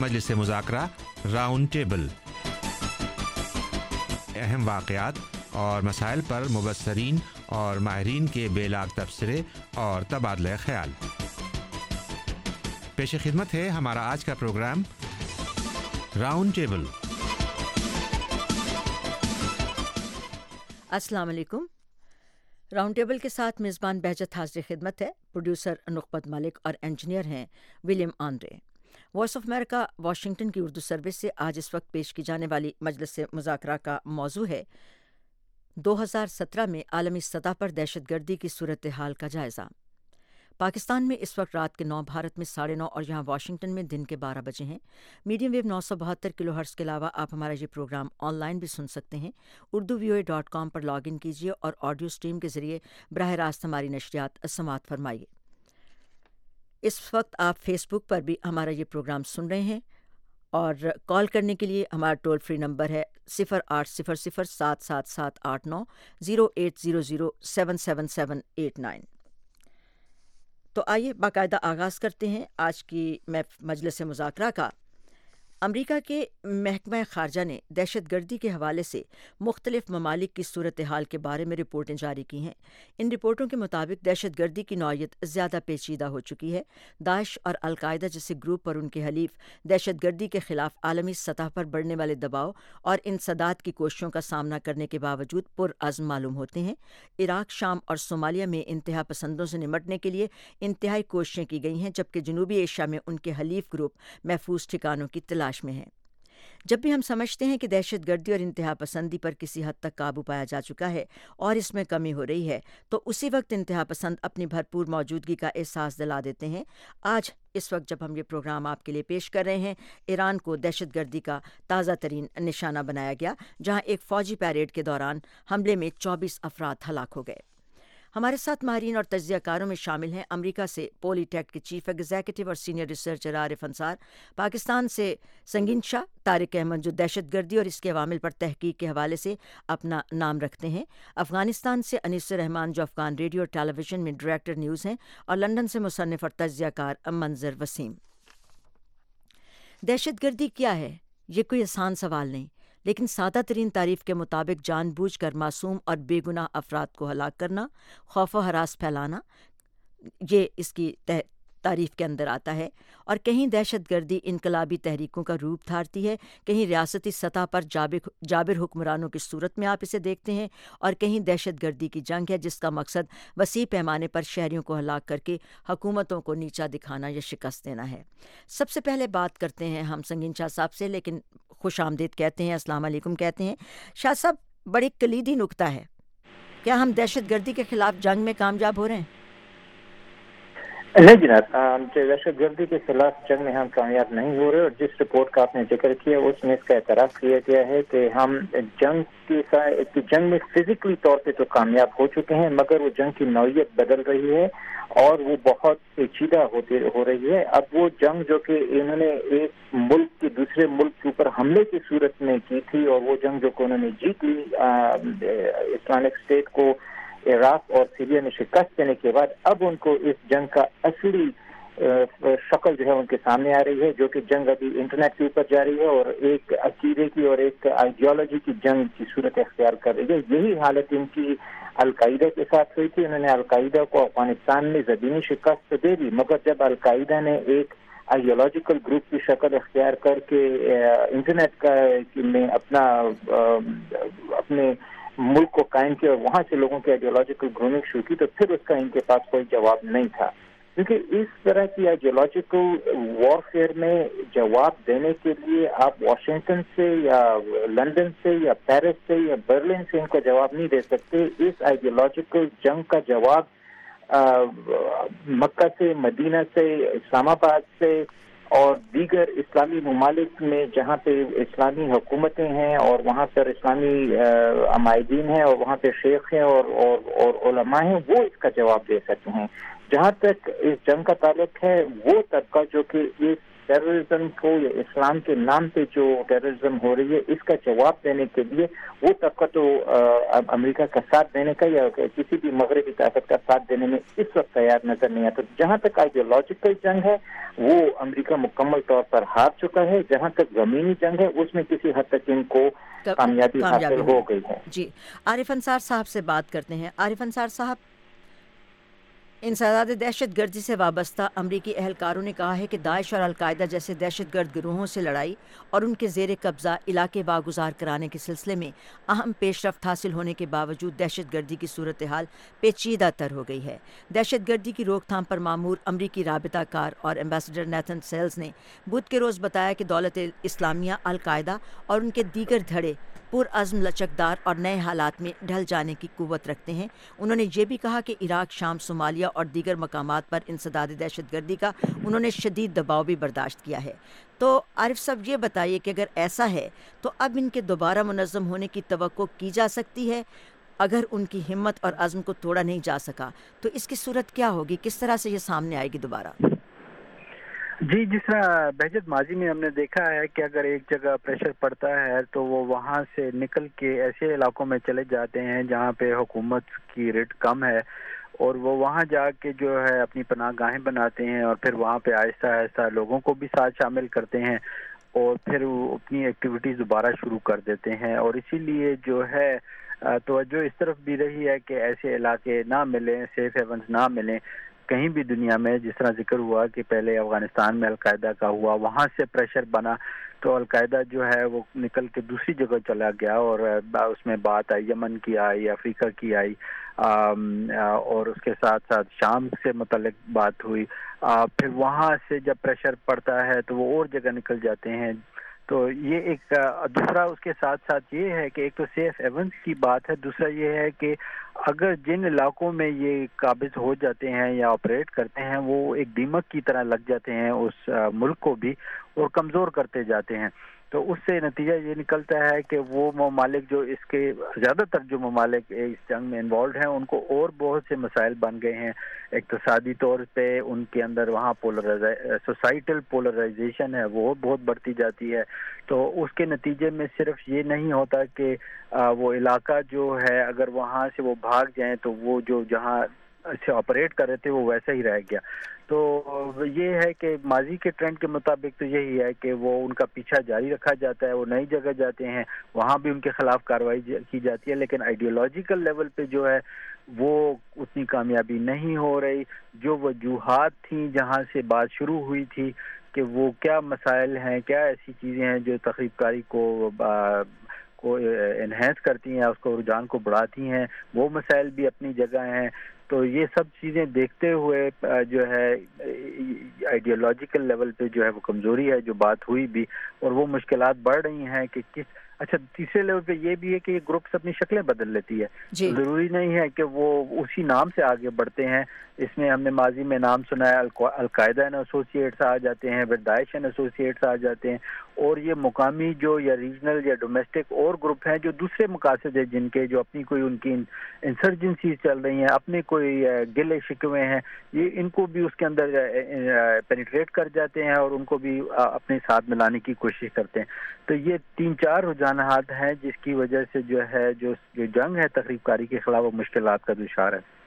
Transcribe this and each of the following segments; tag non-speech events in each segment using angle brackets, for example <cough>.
مجلس مذاکرہ، round table. اہم واقعات اور مسائل پر مبصرین اور ماہرین کے بے لاکھ تبصرے اور تبادلہ خیال۔ پیش خدمت ہے ہمارا آج کا پروگرام، راؤنڈ ٹیبل۔ السلام علیکم۔ راؤنڈ ٹیبل کے ساتھ میزبان بہجت حاضر خدمت ہے۔ پروڈیوسر نقبت ملک اور انجینئر ہیں William Andre. Voice of America, Washington کی اردو سروس سے آج اس وقت پیش کی جانے والی مجلس مذاکرہ کا موضوع ہے۔ دو ہزار سترہ میں عالمی سطح پر دہشت گردی کی صورتحال کا جائزہ۔ پاکستان میں اس وقت رات کے نو بھارت میں ساڑھے نو اور یہاں واشنگٹن میں دن کے بارہ بجے ہیں۔ میڈیم ویو نو سو بہتر کلو ہرس کے علاوہ آپ ہمارا یہ پروگرام آن لائن بھی سن سکتے ہیں۔ Urdu V O A dot com per log in کیجیے اور آڈیو اسٹریم کے ذریعے براہ راست ہماری نشریات سماعت فرمائیے۔ اس وقت آپ فیس بک پر بھی ہمارا یہ پروگرام سن رہے ہیں اور کال کرنے کے لیے ہمارا ٹول فری نمبر ہے صفر آٹھ صفر صفر سات سات سات آٹھ نو zero eight zero zero seven seven seven eight nine. تو آئیے باقاعدہ آغاز کرتے ہیں۔ آج کی میں مجلس مذاکرہ کا امریکہ کے محکمہ خارجہ نے دہشت گردی کے حوالے سے مختلف ممالک کی صورتحال کے بارے میں رپورٹیں جاری کی ہیں۔ ان رپورٹوں کے مطابق دہشت گردی کی نوعیت زیادہ پیچیدہ ہو چکی ہے۔ داعش اور القاعدہ جیسے گروپ اور ان کے حلیف دہشت گردی کے خلاف عالمی سطح پر بڑھنے والے دباؤ اور انسداد کی کوششوں کا سامنا کرنے کے باوجود پرعزم معلوم ہوتے ہیں۔ عراق، شام اور صومالیہ میں انتہا پسندوں سے نمٹنے کے لیے انتہائی کوششیں کی گئی ہیں، جبکہ جنوبی ایشیا میں ان کے حلیف گروپ محفوظ ٹھکانوں کی تلاش تلاش میں ہیں جب بھی ہم سمجھتے ہیں کہ دہشت گردی اور انتہا پسندی پر کسی حد تک قابو پایا جا چکا ہے اور اس میں کمی ہو رہی ہے، تو اسی وقت انتہا پسند اپنی بھرپور موجودگی کا احساس دلا دیتے ہیں۔ آج اس وقت جب ہم یہ پروگرام آپ کے لیے پیش کر رہے ہیں، ایران کو دہشت گردی کا تازہ ترین نشانہ بنایا گیا، جہاں ایک فوجی پیریڈ کے دوران حملے میں چوبیس افراد ہلاک ہو گئے۔ ہمارے ساتھ ماہرین اور تجزیہ کاروں میں شامل ہیں۔ امریکہ سے پولی ٹیک کے چیف ایگزیکٹو اور سینئر ریسرچر عارف انصار۔ پاکستان سے سنگین شاہ طارق احمد جو دہشت گردی اور اس کے عوامل پر تحقیق کے حوالے سے اپنا نام رکھتے ہیں۔ افغانستان سے انیس رحمان جو افغان ریڈیو اور ٹیلی ویژن میں ڈائریکٹر نیوز ہیں اور لندن سے مصنف اور تجزیہ کار منظر وسیم۔ دہشت گردی کیا ہے؟ یہ کوئی آسان سوال نہیں۔ لیکن سادہ ترین تعریف کے مطابق جان بوجھ کر معصوم اور بے گناہ افراد کو ہلاک کرنا، خوف و حراس پھیلانا، یہ اس کی تعریف کے اندر آتا ہے اور کہیں دہشت گردی انقلابی تحریکوں کا روپ دھارتی ہے، کہیں ریاستی سطح پر جابر حکمرانوں کی صورت میں آپ اسے دیکھتے ہیں اور کہیں دہشت گردی کی جنگ ہے جس کا مقصد وسیع پیمانے پر شہریوں کو ہلاک کر کے حکومتوں کو نیچا دکھانا یا شکست دینا ہے۔ سب سے پہلے بات کرتے ہیں ہم سنگین شاہ صاحب سے، لیکن خوش آمدید کہتے ہیں، السلام علیکم کہتے ہیں۔ شاہ صاحب بڑی کلیدی نکتہ ہے۔ کیا ہم دہشت گردی کے خلاف جنگ میں کامیاب ہو رہے ہیں؟ نہیں جناب دہشت گردی کے خلاف جنگ میں ہم کامیاب نہیں ہو رہے اور جس رپورٹ کا آپ نے ذکر کیا اس میں اس کا اعتراف کیا گیا ہے کہ ہم جنگ کے جنگ میں فزیکلی طور پہ تو کامیاب ہو چکے ہیں، مگر وہ جنگ کی نوعیت بدل رہی ہے اور وہ بہت پیچیدہ ہوتے ہو رہی ہے۔ اب وہ جنگ جو کہ انہوں نے ایک ملک کے دوسرے ملک کے اوپر حملے کی صورت میں کی تھی اور وہ جنگ جو کہ انہوں نے جیت لی اسلامک اسٹیٹ کو عراق اور سیریا میں شکست دینے کے بعد اب ان کو اس جنگ کا اصلی شکل جو ہے ان کے سامنے آ رہی ہے، جو کہ جنگ ابھی انٹرنیٹ کے اوپر جاری ہے اور ایک عقیدے کی اور ایک آئیڈیالوجی کی جنگ کی صورت اختیار کر رہی ہے۔ یہی حالت ان کی القاعدہ کے ساتھ ہوئی تھی۔ انہوں نے القاعدہ کو افغانستان میں زمینی شکست دے دی، مگر جب القاعدہ نے ایک آئیڈیالوجیکل گروپ کی شکل اختیار کر کے انٹرنیٹ کا میں اپنا اپنے ملک کو قائم کیا اور وہاں سے لوگوں کی آئیڈیولوجیکل گرومنگ شروع کی تو پھر اس کا ان کے پاس کوئی جواب نہیں تھا۔ کیونکہ اس طرح کی آئیڈیولوجیکل وارفیئر میں جواب دینے کے لیے آپ واشنگٹن سے یا لندن سے یا پیرس سے یا برلن سے ان کو جواب نہیں دے سکتے۔ اس آئیڈیولوجیکل جنگ کا جواب مکہ سے، مدینہ سے، اسلام آباد سے اور دیگر اسلامی ممالک میں جہاں پہ اسلامی حکومتیں ہیں اور وہاں پر اسلامی عمائدین ہیں اور وہاں پہ شیخ ہیں اور اور, اور علماء ہیں وہ اس کا جواب دے سکتے ہیں۔ جہاں تک اس جنگ کا تعلق ہے وہ طبقہ جو کہ اس ٹیررزم کو یا اسلام کے نام پہ جو ٹیررزم ہو رہی ہے اس کا جواب دینے کے لیے وہ طبقہ تو امریکہ کا ساتھ دینے کا یا کسی بھی مغربی طاقت کا ساتھ دینے میں اس وقت تیار نظر نہیں آتا۔ جہاں تک آئیڈیولوجیکل جنگ ہے وہ امریکہ مکمل طور پر ہار چکا ہے۔ جہاں تک زمینی جنگ ہے اس میں کسی حد تک ان کو کامیابی حاصل ہو گئی ہے۔ جی عارف انصار صاحب سے بات کرتے ہیں۔ عارف انصار صاحب انسداد دہشت گردی سے وابستہ امریکی اہلکاروں نے کہا ہے کہ داعش اور القاعدہ جیسے دہشت گرد گروہوں سے لڑائی اور ان کے زیر قبضہ علاقے واگزار کرانے کے سلسلے میں اہم پیش رفت حاصل ہونے کے باوجود دہشت گردی کی صورتحال پیچیدہ تر ہو گئی ہے۔ دہشت گردی کی روک تھام پر معمور امریکی رابطہ کار اور امبیسڈر نیتھن سیلز نے بدھ کے روز بتایا کہ دولت اسلامیہ، القاعدہ اور ان کے دیگر دھڑے پرعزم لچکدار اور نئے حالات میں ڈھل جانے کی قوت رکھتے ہیں۔ انہوں نے یہ بھی کہا کہ عراق، شام، صومالیہ اور دیگر مقامات پر انسداد دہشت گردی کا انہوں نے شدید دباؤ بھی برداشت کیا ہے۔ تو عارف صاحب، یہ بتائیے کہ اگر ایسا ہے تو اب ان کے دوبارہ منظم ہونے کی توقع کی جا سکتی ہے؟ اگر ان کی ہمت اور عزم کو توڑا نہیں جا سکا تو اس کی صورت کیا ہوگی؟ کس طرح سے یہ سامنے آئے گی دوبارہ؟ جی جس طرح بہجت ماضی میں ہم نے دیکھا ہے کہ اگر ایک جگہ پریشر پڑتا ہے تو وہ وہاں سے نکل کے ایسے علاقوں میں چلے جاتے ہیں جہاں پہ حکومت کی ریٹ کم ہے اور وہ وہاں جا کے جو ہے اپنی پناہ گاہیں بناتے ہیں اور پھر وہاں پہ آہستہ آہستہ لوگوں کو بھی ساتھ شامل کرتے ہیں اور پھر وہ اپنی ایکٹیویٹیز دوبارہ شروع کر دیتے ہیں اور اسی لیے جو ہے توجہ اس طرف بھی رہی ہے کہ ایسے علاقے نہ ملیں سیف ہیونس نہ ملیں۔ کہیں بھی دنیا میں جس طرح ذکر ہوا کہ پہلے افغانستان میں القاعدہ کا ہوا، وہاں سے پریشر بنا، تو القاعدہ جو ہے وہ نکل کے دوسری جگہ چلا گیا اور اس میں بات آئی، یمن کی آئی، افریقہ کی آئی اور اس کے ساتھ ساتھ شام سے متعلق بات ہوئی۔ پھر وہاں سے جب پریشر پڑتا ہے تو وہ اور جگہ نکل جاتے ہیں۔ تو یہ ایک، دوسرا اس کے ساتھ ساتھ یہ ہے کہ ایک تو سیف ایونس کی بات ہے، دوسرا یہ ہے کہ اگر جن علاقوں میں یہ قابض ہو جاتے ہیں یا آپریٹ کرتے ہیں، وہ ایک دیمک کی طرح لگ جاتے ہیں اس ملک کو بھی اور کمزور کرتے جاتے ہیں۔ تو اس سے نتیجہ یہ نکلتا ہے کہ وہ ممالک جو اس کے زیادہ تر جو ممالک اس جنگ میں انوالوڈ ہیں، ان کو اور بہت سے مسائل بن گئے ہیں۔ اقتصادی طور پہ ان کے اندر وہاں پولرائز سوسائٹل پولرائزیشن ہے، وہ بہت بڑھتی جاتی ہے۔ تو اس کے نتیجے میں صرف یہ نہیں ہوتا کہ وہ علاقہ جو ہے، اگر وہاں سے وہ بھاگ جائیں تو وہ جو جہاں اچھا، سے آپریٹ کر رہے تھے، وہ ویسا ہی رہ گیا۔ تو یہ ہے کہ ماضی کے ٹرینڈ کے مطابق تو یہی ہے کہ وہ ان کا پیچھا جاری رکھا جاتا ہے، وہ نئی جگہ جاتے ہیں، وہاں بھی ان کے خلاف کاروائی کی جاتی ہے۔ لیکن آئیڈیولوجیکل لیول پہ جو ہے، وہ اتنی کامیابی نہیں ہو رہی۔ جو وجوہات تھیں جہاں سے بات شروع ہوئی تھی کہ وہ کیا مسائل ہیں، کیا ایسی چیزیں ہیں جو تقریب کاری کو کو انہینس کرتی ہیں، اس کو رجحان کو بڑھاتی ہیں، وہ مسائل بھی اپنی جگہ ہیں۔ تو یہ سب چیزیں دیکھتے ہوئے جو ہے آئیڈیالوجیکل لیول پہ جو ہے وہ کمزوری ہے جو بات ہوئی بھی اور وہ مشکلات بڑھ رہی ہیں کہ کس اچھا تیسرے لیول پہ یہ بھی ہے کہ یہ گروپس اپنی شکلیں بدل لیتی ہے۔ جی۔ ضروری نہیں ہے کہ وہ اسی نام سے آگے بڑھتے ہیں۔ اس میں ہم نے ماضی میں نام سنا ہے القاعدہ اینڈ ایسوسیٹس آ جاتے ہیں پھر داعش اینڈ ایسوسیٹس آ جاتے ہیں۔ اور یہ مقامی جو یا ریجنل یا ڈومیسٹک اور گروپ ہیں جو دوسرے مقاصد ہیں جن کے جو اپنی کوئی ان کی انسرجنسیز چل رہی ہیں، اپنے کوئی گلے شکوے ہیں، یہ ان کو بھی اس کے اندر پینیٹریٹ کر جاتے ہیں اور ان کو بھی اپنے ساتھ ملانے کی کوشش کرتے ہیں۔ تو یہ تین چار رجحانات ہیں جس کی وجہ سے جو ہے، جو جنگ ہے تقریب کاری کے خلاف وہ مشکلات کا دشار ہے۔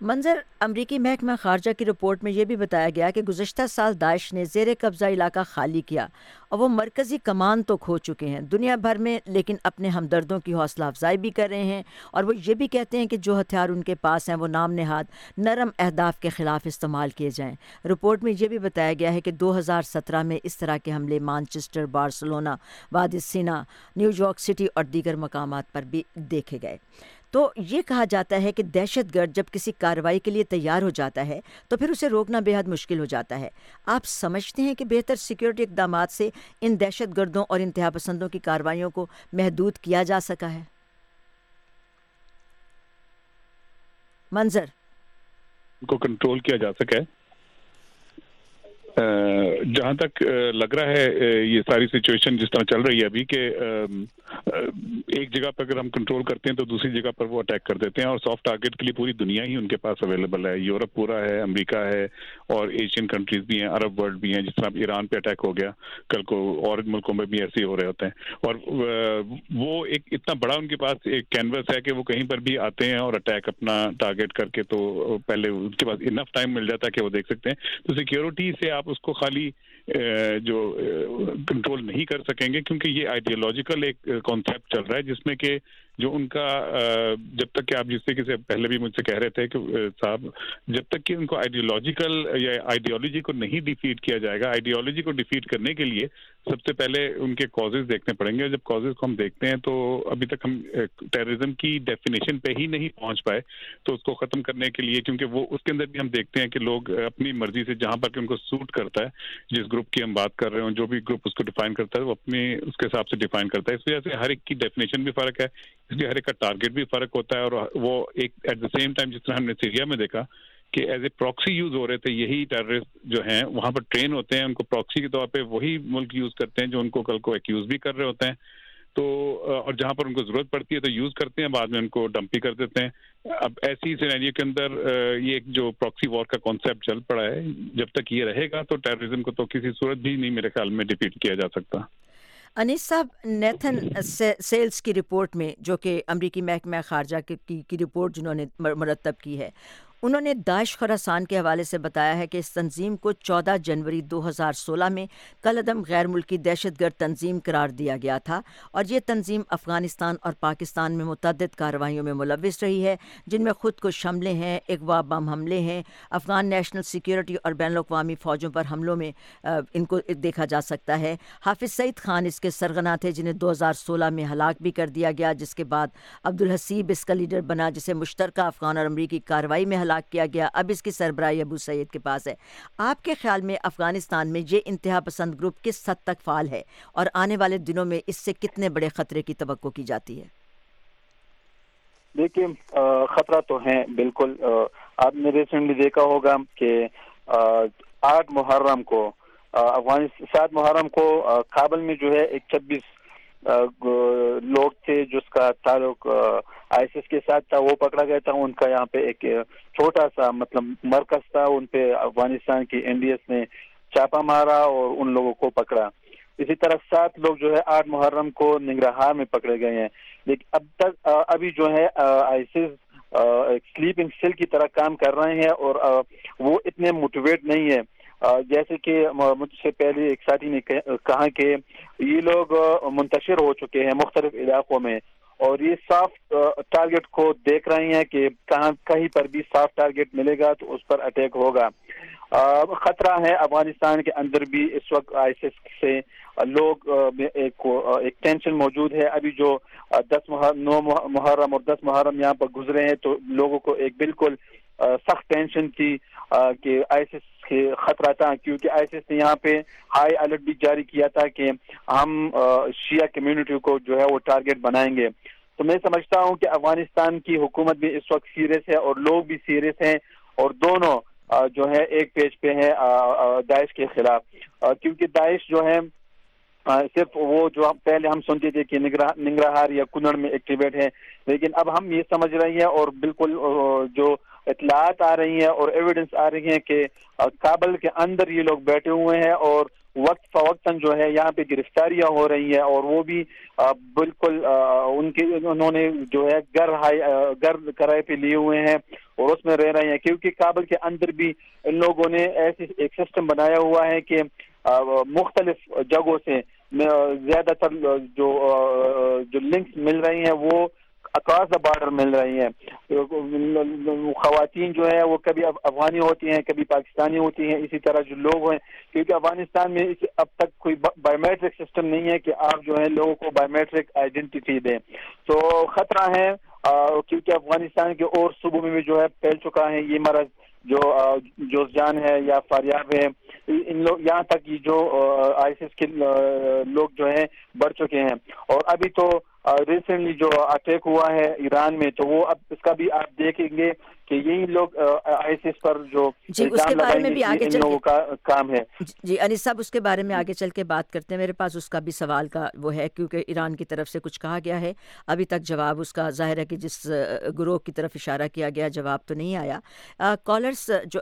منظر امریکی محکمہ خارجہ کی رپورٹ میں یہ بھی بتایا گیا کہ گزشتہ سال داعش نے زیر قبضہ علاقہ خالی کیا اور وہ مرکزی کمان تو کھو چکے ہیں دنیا بھر میں، لیکن اپنے ہمدردوں کی حوصلہ افزائی بھی کر رہے ہیں اور وہ یہ بھی کہتے ہیں کہ جو ہتھیار ان کے پاس ہیں، وہ نام نہاد نرم اہداف کے خلاف استعمال کیے جائیں۔ رپورٹ میں یہ بھی بتایا گیا ہے کہ دو ہزار سترہ میں اس طرح کے حملے مانچسٹر، بارسلونا، وادی سینا، نیو یارک سٹی اور دیگر مقامات پر بھی دیکھے گئے۔ تو یہ کہا جاتا ہے کہ دہشت گرد جب کسی کارروائی کے لیے تیار ہو جاتا ہے، تو پھر اسے روکنا بے حد مشکل ہو جاتا ہے۔ آپ سمجھتے ہیں کہ بہتر سیکیورٹی اقدامات سے ان دہشت گردوں اور انتہا پسندوں کی کارروائیوں کو محدود کیا جا سکا ہے؟ منظر۔ کو کنٹرول کیا جا سکا ہے۔ جہاں تک لگ رہا ہے یہ ساری سچویشن جس طرح چل رہی ہے ابھی کہ ایک جگہ پر اگر ہم کنٹرول کرتے ہیں تو دوسری جگہ پر وہ اٹیک کر دیتے ہیں اور سافٹ ٹارگیٹ کے لیے پوری دنیا ہی ان کے پاس اویلیبل ہے۔ یورپ پورا ہے، امریکہ ہے اور ایشین کنٹریز بھی ہیں عرب ورلڈ بھی ہیں، جس طرح ایران پہ اٹیک ہو گیا۔ کل کو اور ملکوں میں بھی ایسے ہی ہو رہے ہوتے ہیں۔ اور وہ ایک اتنا بڑا ان کے پاس ایک کینوس ہے کہ وہ کہیں پر بھی آتے ہیں اور اٹیک اپنا ٹارگیٹ کر کے تو پہلے ان کے پاس انف ٹائم مل جاتا ہے کہ وہ دیکھ سکتے ہیں۔ تو سیکیورٹی سے آپ اس کو خالی جو کنٹرول نہیں کر سکیں گے کیونکہ یہ آئیڈیالوجیکل ایک کانسیپٹ چل رہا ہے، جس میں کہ جو ان کا جب تک کہ آپ جس طریقے سے پہلے بھی مجھ سے کہہ رہے تھے کہ صاحب، جب تک کہ ان کو آئیڈیالوجیکل یا آئیڈیالوجی کو نہیں ڈیفیٹ کیا جائے گا آئیڈیالوجی کو ڈیفیٹ کرنے کے لیے سب سے پہلے ان کے کازز دیکھنے پڑیں گے جب کازز کو ہم دیکھتے ہیں تو ابھی تک ہم ٹیررزم کی ڈیفینیشن پہ ہی نہیں پہنچ پائے، تو اس کو ختم کرنے کے لیے، کیونکہ وہ اس کے اندر بھی ہم دیکھتے ہیں کہ لوگ اپنی مرضی سے جہاں پر کہ ان کو سوٹ کرتا ہے، جس گروپ کی ہم بات کر رہے ہوں، جو بھی گروپ اس کو ڈیفائن کرتا ہے، وہ اپنے اس کے حساب سے ڈیفائن کرتا ہے۔ اس وجہ سے ہر ایک کی ڈیفینیشن بھی فرق ہے، اس لیے ہر ایک کا ٹارگیٹ بھی فرق ہوتا ہے اور وہ ایک ایٹ دا سیم ٹائم جس طرح ہم نے سیریا میں دیکھا کہ ایز اے پراکسی یوز ہو رہے تھے، یہی ٹیررسٹ جو ہیں، وہاں پر ٹرین ہوتے ہیں، ان کو پراکسی کے طور پہ وہی ملک یوز کرتے ہیں جو ان کو کل کو ایکیوز بھی کر رہے ہوتے ہیں۔ تو اور جہاں پر ان کو ضرورت پڑتی ہے تو یوز کرتے ہیں، بعد میں ان کو ڈمپی کر دیتے ہیں۔ اب ایسی سینیریو کے اندر یہ ایک جو پراکسی وار کا کانسیپٹ چل پڑا ہے، جب تک یہ رہے گا تو ٹیررزم کو تو کسی صورت بھی نہیں میرے خیال میں ڈیفیٹ کیا جا سکتا۔ انیس صاحب نیتھن سیلز کی رپورٹ میں، جو کہ امریکی محکمہ خارجہ کی رپورٹ جنہوں نے مرتب کی ہے انہوں نے داعش خراسان کے حوالے سے بتایا ہے کہ اس تنظیم کو چودہ جنوری دو ہزار سولہ میں کل عدم غیر ملکی دہشت گرد تنظیم قرار دیا گیا تھا اور یہ تنظیم افغانستان اور پاکستان میں متعدد کارروائیوں میں ملوث رہی ہے، جن میں خود کش حملے ہیں، اغوا بم حملے ہیں، افغان نیشنل سیکیورٹی اور بین الاقوامی فوجوں پر حملوں میں ان کو دیکھا جا سکتا ہے۔ حافظ سعید خان اس کے سرغنا تھے جنہیں دو ہزار سولہ میں ہلاک بھی کر دیا گیا، جس کے بعد عبدالحسیب اس کا لیڈر بنا، جسے مشترکہ افغان اور امریکی کارروائی میں ہلاک کیا گیا۔ اب اس کی سربراہی ابو سعید کے پاس ہے۔ آپ کے خیال میں افغانستان میں یہ انتہا پسند گروپ کس حد تک فعال ہے اور آنے والے دنوں میں اس سے کتنے بڑے خطرے کی توقع کی جاتی ہے؟ دیکھیے خطرہ تو ہیں، بالکل۔ آپ نے ریسنٹلی دیکھا ہوگا کہ آٹھ محرم کو افغانستان سات محرم کو کابل میں جو ہے ایک چھبیس لوگ تھے جس کا تعلق آئی ایس ایس کے ساتھ تھا، وہ پکڑا گیا تھا، ان کا یہاں پہ ایک چھوٹا سا مطلب مرکز تھا، ان پہ افغانستان کی این ڈی ایس نے چھاپا مارا اور ان لوگوں کو پکڑا۔ اسی طرح سات لوگ جو ہے آٹھ محرم کو نگرہار میں پکڑے گئے ہیں۔ لیکن اب تک ابھی جو ہے آئی ایس سلیپنگ سیل کی طرح کام کر رہے ہیں اور وہ اتنے موٹیویٹ نہیں ہے جیسے کہ مجھ سے پہلے ایک ساتھی نے کہا کہ یہ لوگ منتشر ہو چکے ہیں مختلف علاقوں میں اور یہ صاف ٹارگیٹ کو دیکھ رہے ہیں کہ کہاں، کہیں پر بھی صاف ٹارگیٹ ملے گا تو اس پر اٹیک ہوگا۔ خطرہ ہے افغانستان کے اندر بھی اس وقت آئی ایس ایس سے لوگ ایک ایک ٹینشن موجود ہے۔ ابھی جو دس محرم نو محرم اور دس محرم یہاں پر گزرے ہیں تو لوگوں کو ایک بالکل سخت ٹینشن تھی کہ آئی ایس ایس کے خطرہ تھا، کیونکہ آئی ایس ایس نے یہاں پہ ہائی الرٹ بھی جاری کیا تھا کہ ہم شیعہ کمیونٹی کو جو ہے وہ ٹارگیٹ بنائیں گے۔ تو میں سمجھتا ہوں کہ افغانستان کی حکومت بھی اس وقت سیریس ہے اور لوگ بھی سیریس ہیں اور دونوں جو ہے ایک پیج پہ ہیں داعش کے خلاف۔ کیونکہ داعش جو ہے صرف وہ جو پہلے ہم سنتے تھے کہ نگراہار یا کنڑ میں ایکٹیویٹ ہے لیکن اب ہم یہ سمجھ رہے ہیں اور بالکل جو اطلاعات آ رہی ہیں اور ایویڈنس آ رہی ہیں کہ کابل کے اندر یہ لوگ بیٹھے ہوئے ہیں اور وقت فوقتاً جو ہے یہاں پہ گرفتاریاں ہو رہی ہیں اور وہ بھی بالکل ان کے، انہوں نے جو ہے گھر ہائی گھر کرائے پہ لیے ہوئے ہیں اور اس میں رہ رہے ہیں کیونکہ کابل کے اندر بھی ان لوگوں نے ایسی ایک سسٹم بنایا ہوا ہے کہ مختلف جگہوں سے زیادہ تر جو جو لنکس مل رہی ہیں وہ اکراس دا بارڈر مل رہی ہیں۔ خواتین جو ہیں وہ کبھی افغانی ہوتی ہیں، کبھی پاکستانی ہوتی ہیں، اسی طرح جو لوگ ہیں۔ کیونکہ افغانستان میں اب تک کوئی بایو میٹرک سسٹم نہیں ہے کہ آپ جو ہے لوگوں کو بایو میٹرک آئیڈینٹی دیں۔ تو خطرہ ہے کیونکہ افغانستان کے اور صوبوں میں بھی جو ہے پھیل چکا ہے۔ یہ مرض جو جوزجان ہے یا فاریاب ہے، ان لوگ یہاں تک یہ جو آئی ایس ایس کے لوگ جو ہیں بڑھ چکے ہیں۔ اور ابھی تو ریسنٹلی جو اٹیک ہوا ہے ایران میں، تو وہ اب اس کا بھی آپ دیکھیں گے کہ یہی لوگ آئی ایس ایس پر جو جی اس کے بارے میں بھی آگے چل لوگوں کا کام ہے۔ جی انیس صاحب اس کے بارے میں آگے چل کے بات کرتے ہیں۔ میرے پاس اس کا بھی سوال کا وہ ہے کیونکہ ایران کی طرف سے کچھ کہا گیا ہے۔ ابھی تک جواب اس کا ظاہر ہے کہ جس گروہ کی طرف اشارہ کیا گیا جواب تو نہیں آیا۔ کالرس جو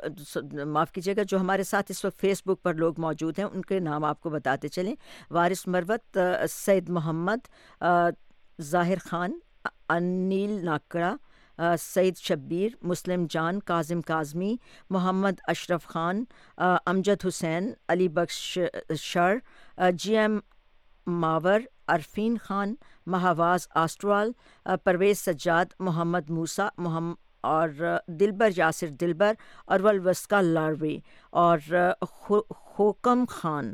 معاف کیجیے گا جو ہمارے ساتھ اس وقت فیس بک پر لوگ موجود ہیں ان کے نام آپ کو بتاتے چلیں۔ وارث مروت سید محمد ظاہر خان انیل ناکڑا سعید شبیر، مسلم جان، کاظم کاظمی، محمد اشرف خان امجد حسین، علی بخش شر جی ایم ماور، عرفین خان، مہاواز آسٹرال پرویز سجاد، محمد موسا محمد اور دلبر یاسر دلبر اورول وسکا لاروی، اور خوکم خان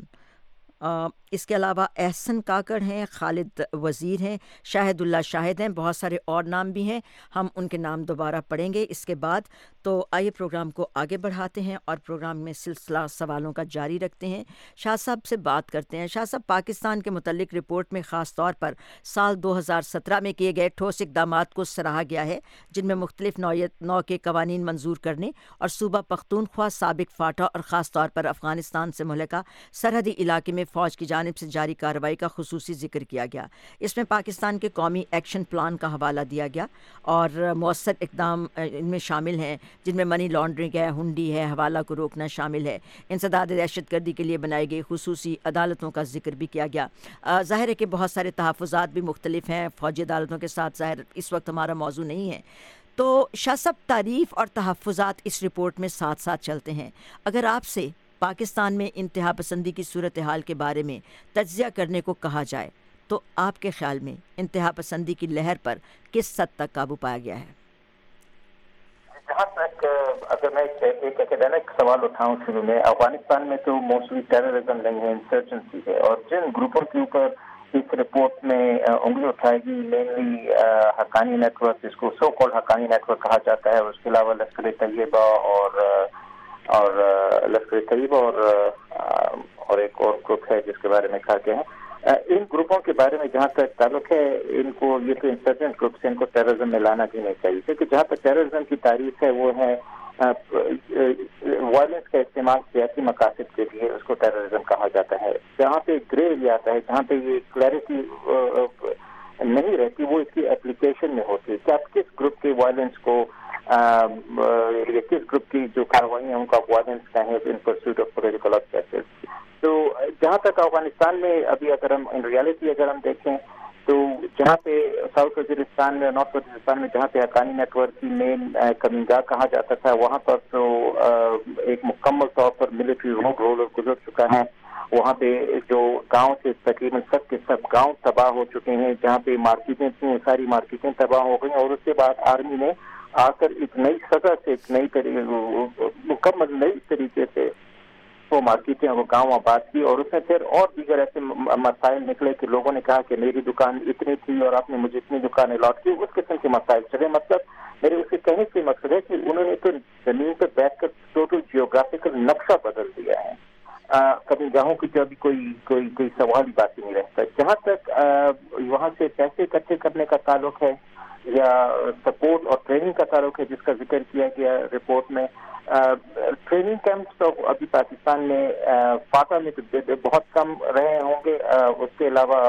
اس کے علاوہ احسن کاکڑ ہیں، خالد وزیر ہیں، شاہد اللہ شاہد ہیں، بہت سارے اور نام بھی ہیں۔ ہم ان کے نام دوبارہ پڑھیں گے۔ اس کے بعد تو آئیے پروگرام کو آگے بڑھاتے ہیں اور پروگرام میں سلسلہ سوالوں کا جاری رکھتے ہیں۔ شاہ صاحب سے بات کرتے ہیں۔ شاہ صاحب، پاکستان کے متعلق رپورٹ میں خاص طور پر سال دو ہزار سترہ میں کیے گئے ٹھوس اقدامات کو سراہا گیا ہے، جن میں مختلف نوعیت نو کے قوانین منظور کرنے اور صوبہ پختونخوا، سابق فاٹا اور خاص طور پر افغانستان سے ملکہ سرحدی علاقے میں فوج کی جانب سے جاری کارروائی کا خصوصی ذکر کیا گیا۔ اس میں پاکستان کے قومی ایکشن پلان کا حوالہ دیا گیا اور مؤثر اقدام ان میں شامل ہیں، جن میں منی لانڈرنگ ہے، ہنڈی ہے، حوالہ کو روکنا شامل ہے۔ انسداد دہشت گردی کے لیے بنائی گئی خصوصی عدالتوں کا ذکر بھی کیا گیا۔ ظاہر ہے کہ بہت سارے تحفظات بھی مختلف ہیں، فوجی عدالتوں کے ساتھ ظاہر اس وقت ہمارا موضوع نہیں ہے۔ تو شاہ سب تعریف اور تحفظات اس رپورٹ میں ساتھ ساتھ چلتے ہیں۔ اگر آپ سے پاکستان میں انتہا پسندی کی صورتحال کے بارے میں تجزیہ کرنے کو کہا جائے تو آپ کے خیال میں انتہا پسندی کی لہر پر کس حد تک قابو پایا گیا ہے؟ جہاں تک اگر میں ایک اکیڈمک سوال اٹھاؤں شروع میں، افغانستان میں تو موسٹلی ٹیررزم نہیں ہے انسرجنسی ہے اور جن گروپوں کے اوپر اس رپورٹ میں انگلی اٹھائے گی مینلی حقانی نیٹ ورک جس کو so call Haqqani network کہا جاتا ہے اس کے علاوہ لشکر طیبہ اور اور لشکر طیبہ اور اور ایک اور گروپ ہے جس کے بارے میں کہا گیا ہے ان گروپوں کے بارے میں جہاں تک تعلق ہے، ان کو یہ تو انسرجنٹ گروپس ہیں، ان کو ٹیررزم میں لانا بھی نہیں چاہیے۔ کیونکہ جہاں تک ٹیررزم کی تعریف ہے، وہ ہے وائلنس کا استعمال سیاسی مقاصد کے لیے اس کو ٹیررزم کہا جاتا ہے۔ جہاں پہ گرے ایریا آتا ہے، جہاں پہ یہ کلیئرٹی نہیں رہتی، وہ اس کی اپلیکیشن میں ہوتی ہے۔ کہ آپ کس گروپ کے وائلنس کو کس گروپ کی جو کاروائی ہیں، ان کا وائلنس کا ہے in pursuit of political objective تو جہاں تک افغانستان میں ابھی اگر ہم ان ریالٹی اگر ہم دیکھیں، تو جہاں پہ ساؤتھ وزیرستان میں نارتھ وزیرستان میں جہاں پہ حقانی نیٹ ورک کی مین کمنگاہ کہا جاتا تھا، وہاں پر تو ایک مکمل طور پر ملٹری روڈ رولر گزر چکا ہے۔ وہاں پہ جو گاؤں سے تقریباً سب کے سب گاؤں تباہ ہو چکے ہیں۔ جہاں پہ مارکیٹیں تھیں، ساری مارکیٹیں تباہ ہو گئی اور اس کے بعد آرمی نے آ کر ایک نئی سطح سے، ایک نئی مکمل نئی طریقے سے وہ مارکیٹیں، وہ گاؤں آباد کی اور اس میں پھر اور دیگر ایسے مسائل نکلے کہ لوگوں نے کہا کہ میری دکان اتنی تھی اور آپ نے مجھے اتنی دکان الاٹ کی، اس قسم کے مسائل چلے۔ مطلب میرے اسے کہنے سے مقصد ہے کہ انہوں نے تو زمین پہ بیٹھ کر ٹوٹل جیوگرافیکل نقشہ بدل دیا ہے۔ کبھی گاہوں کی جو ابھی کوئی کوئی کوئی سوال باقی نہیں رہتا۔ جہاں تک وہاں سے پیسے اکٹھے کرنے کا تعلق ہے یا سپورٹ اور ٹریننگ کا تعلق ہے، جس کا ذکر کیا گیا رپورٹ میں۔ ٹریننگ کیمپس تو ابھی پاکستان میں فاتح میں تو بہت کم رہے ہوں گے۔ اس کے علاوہ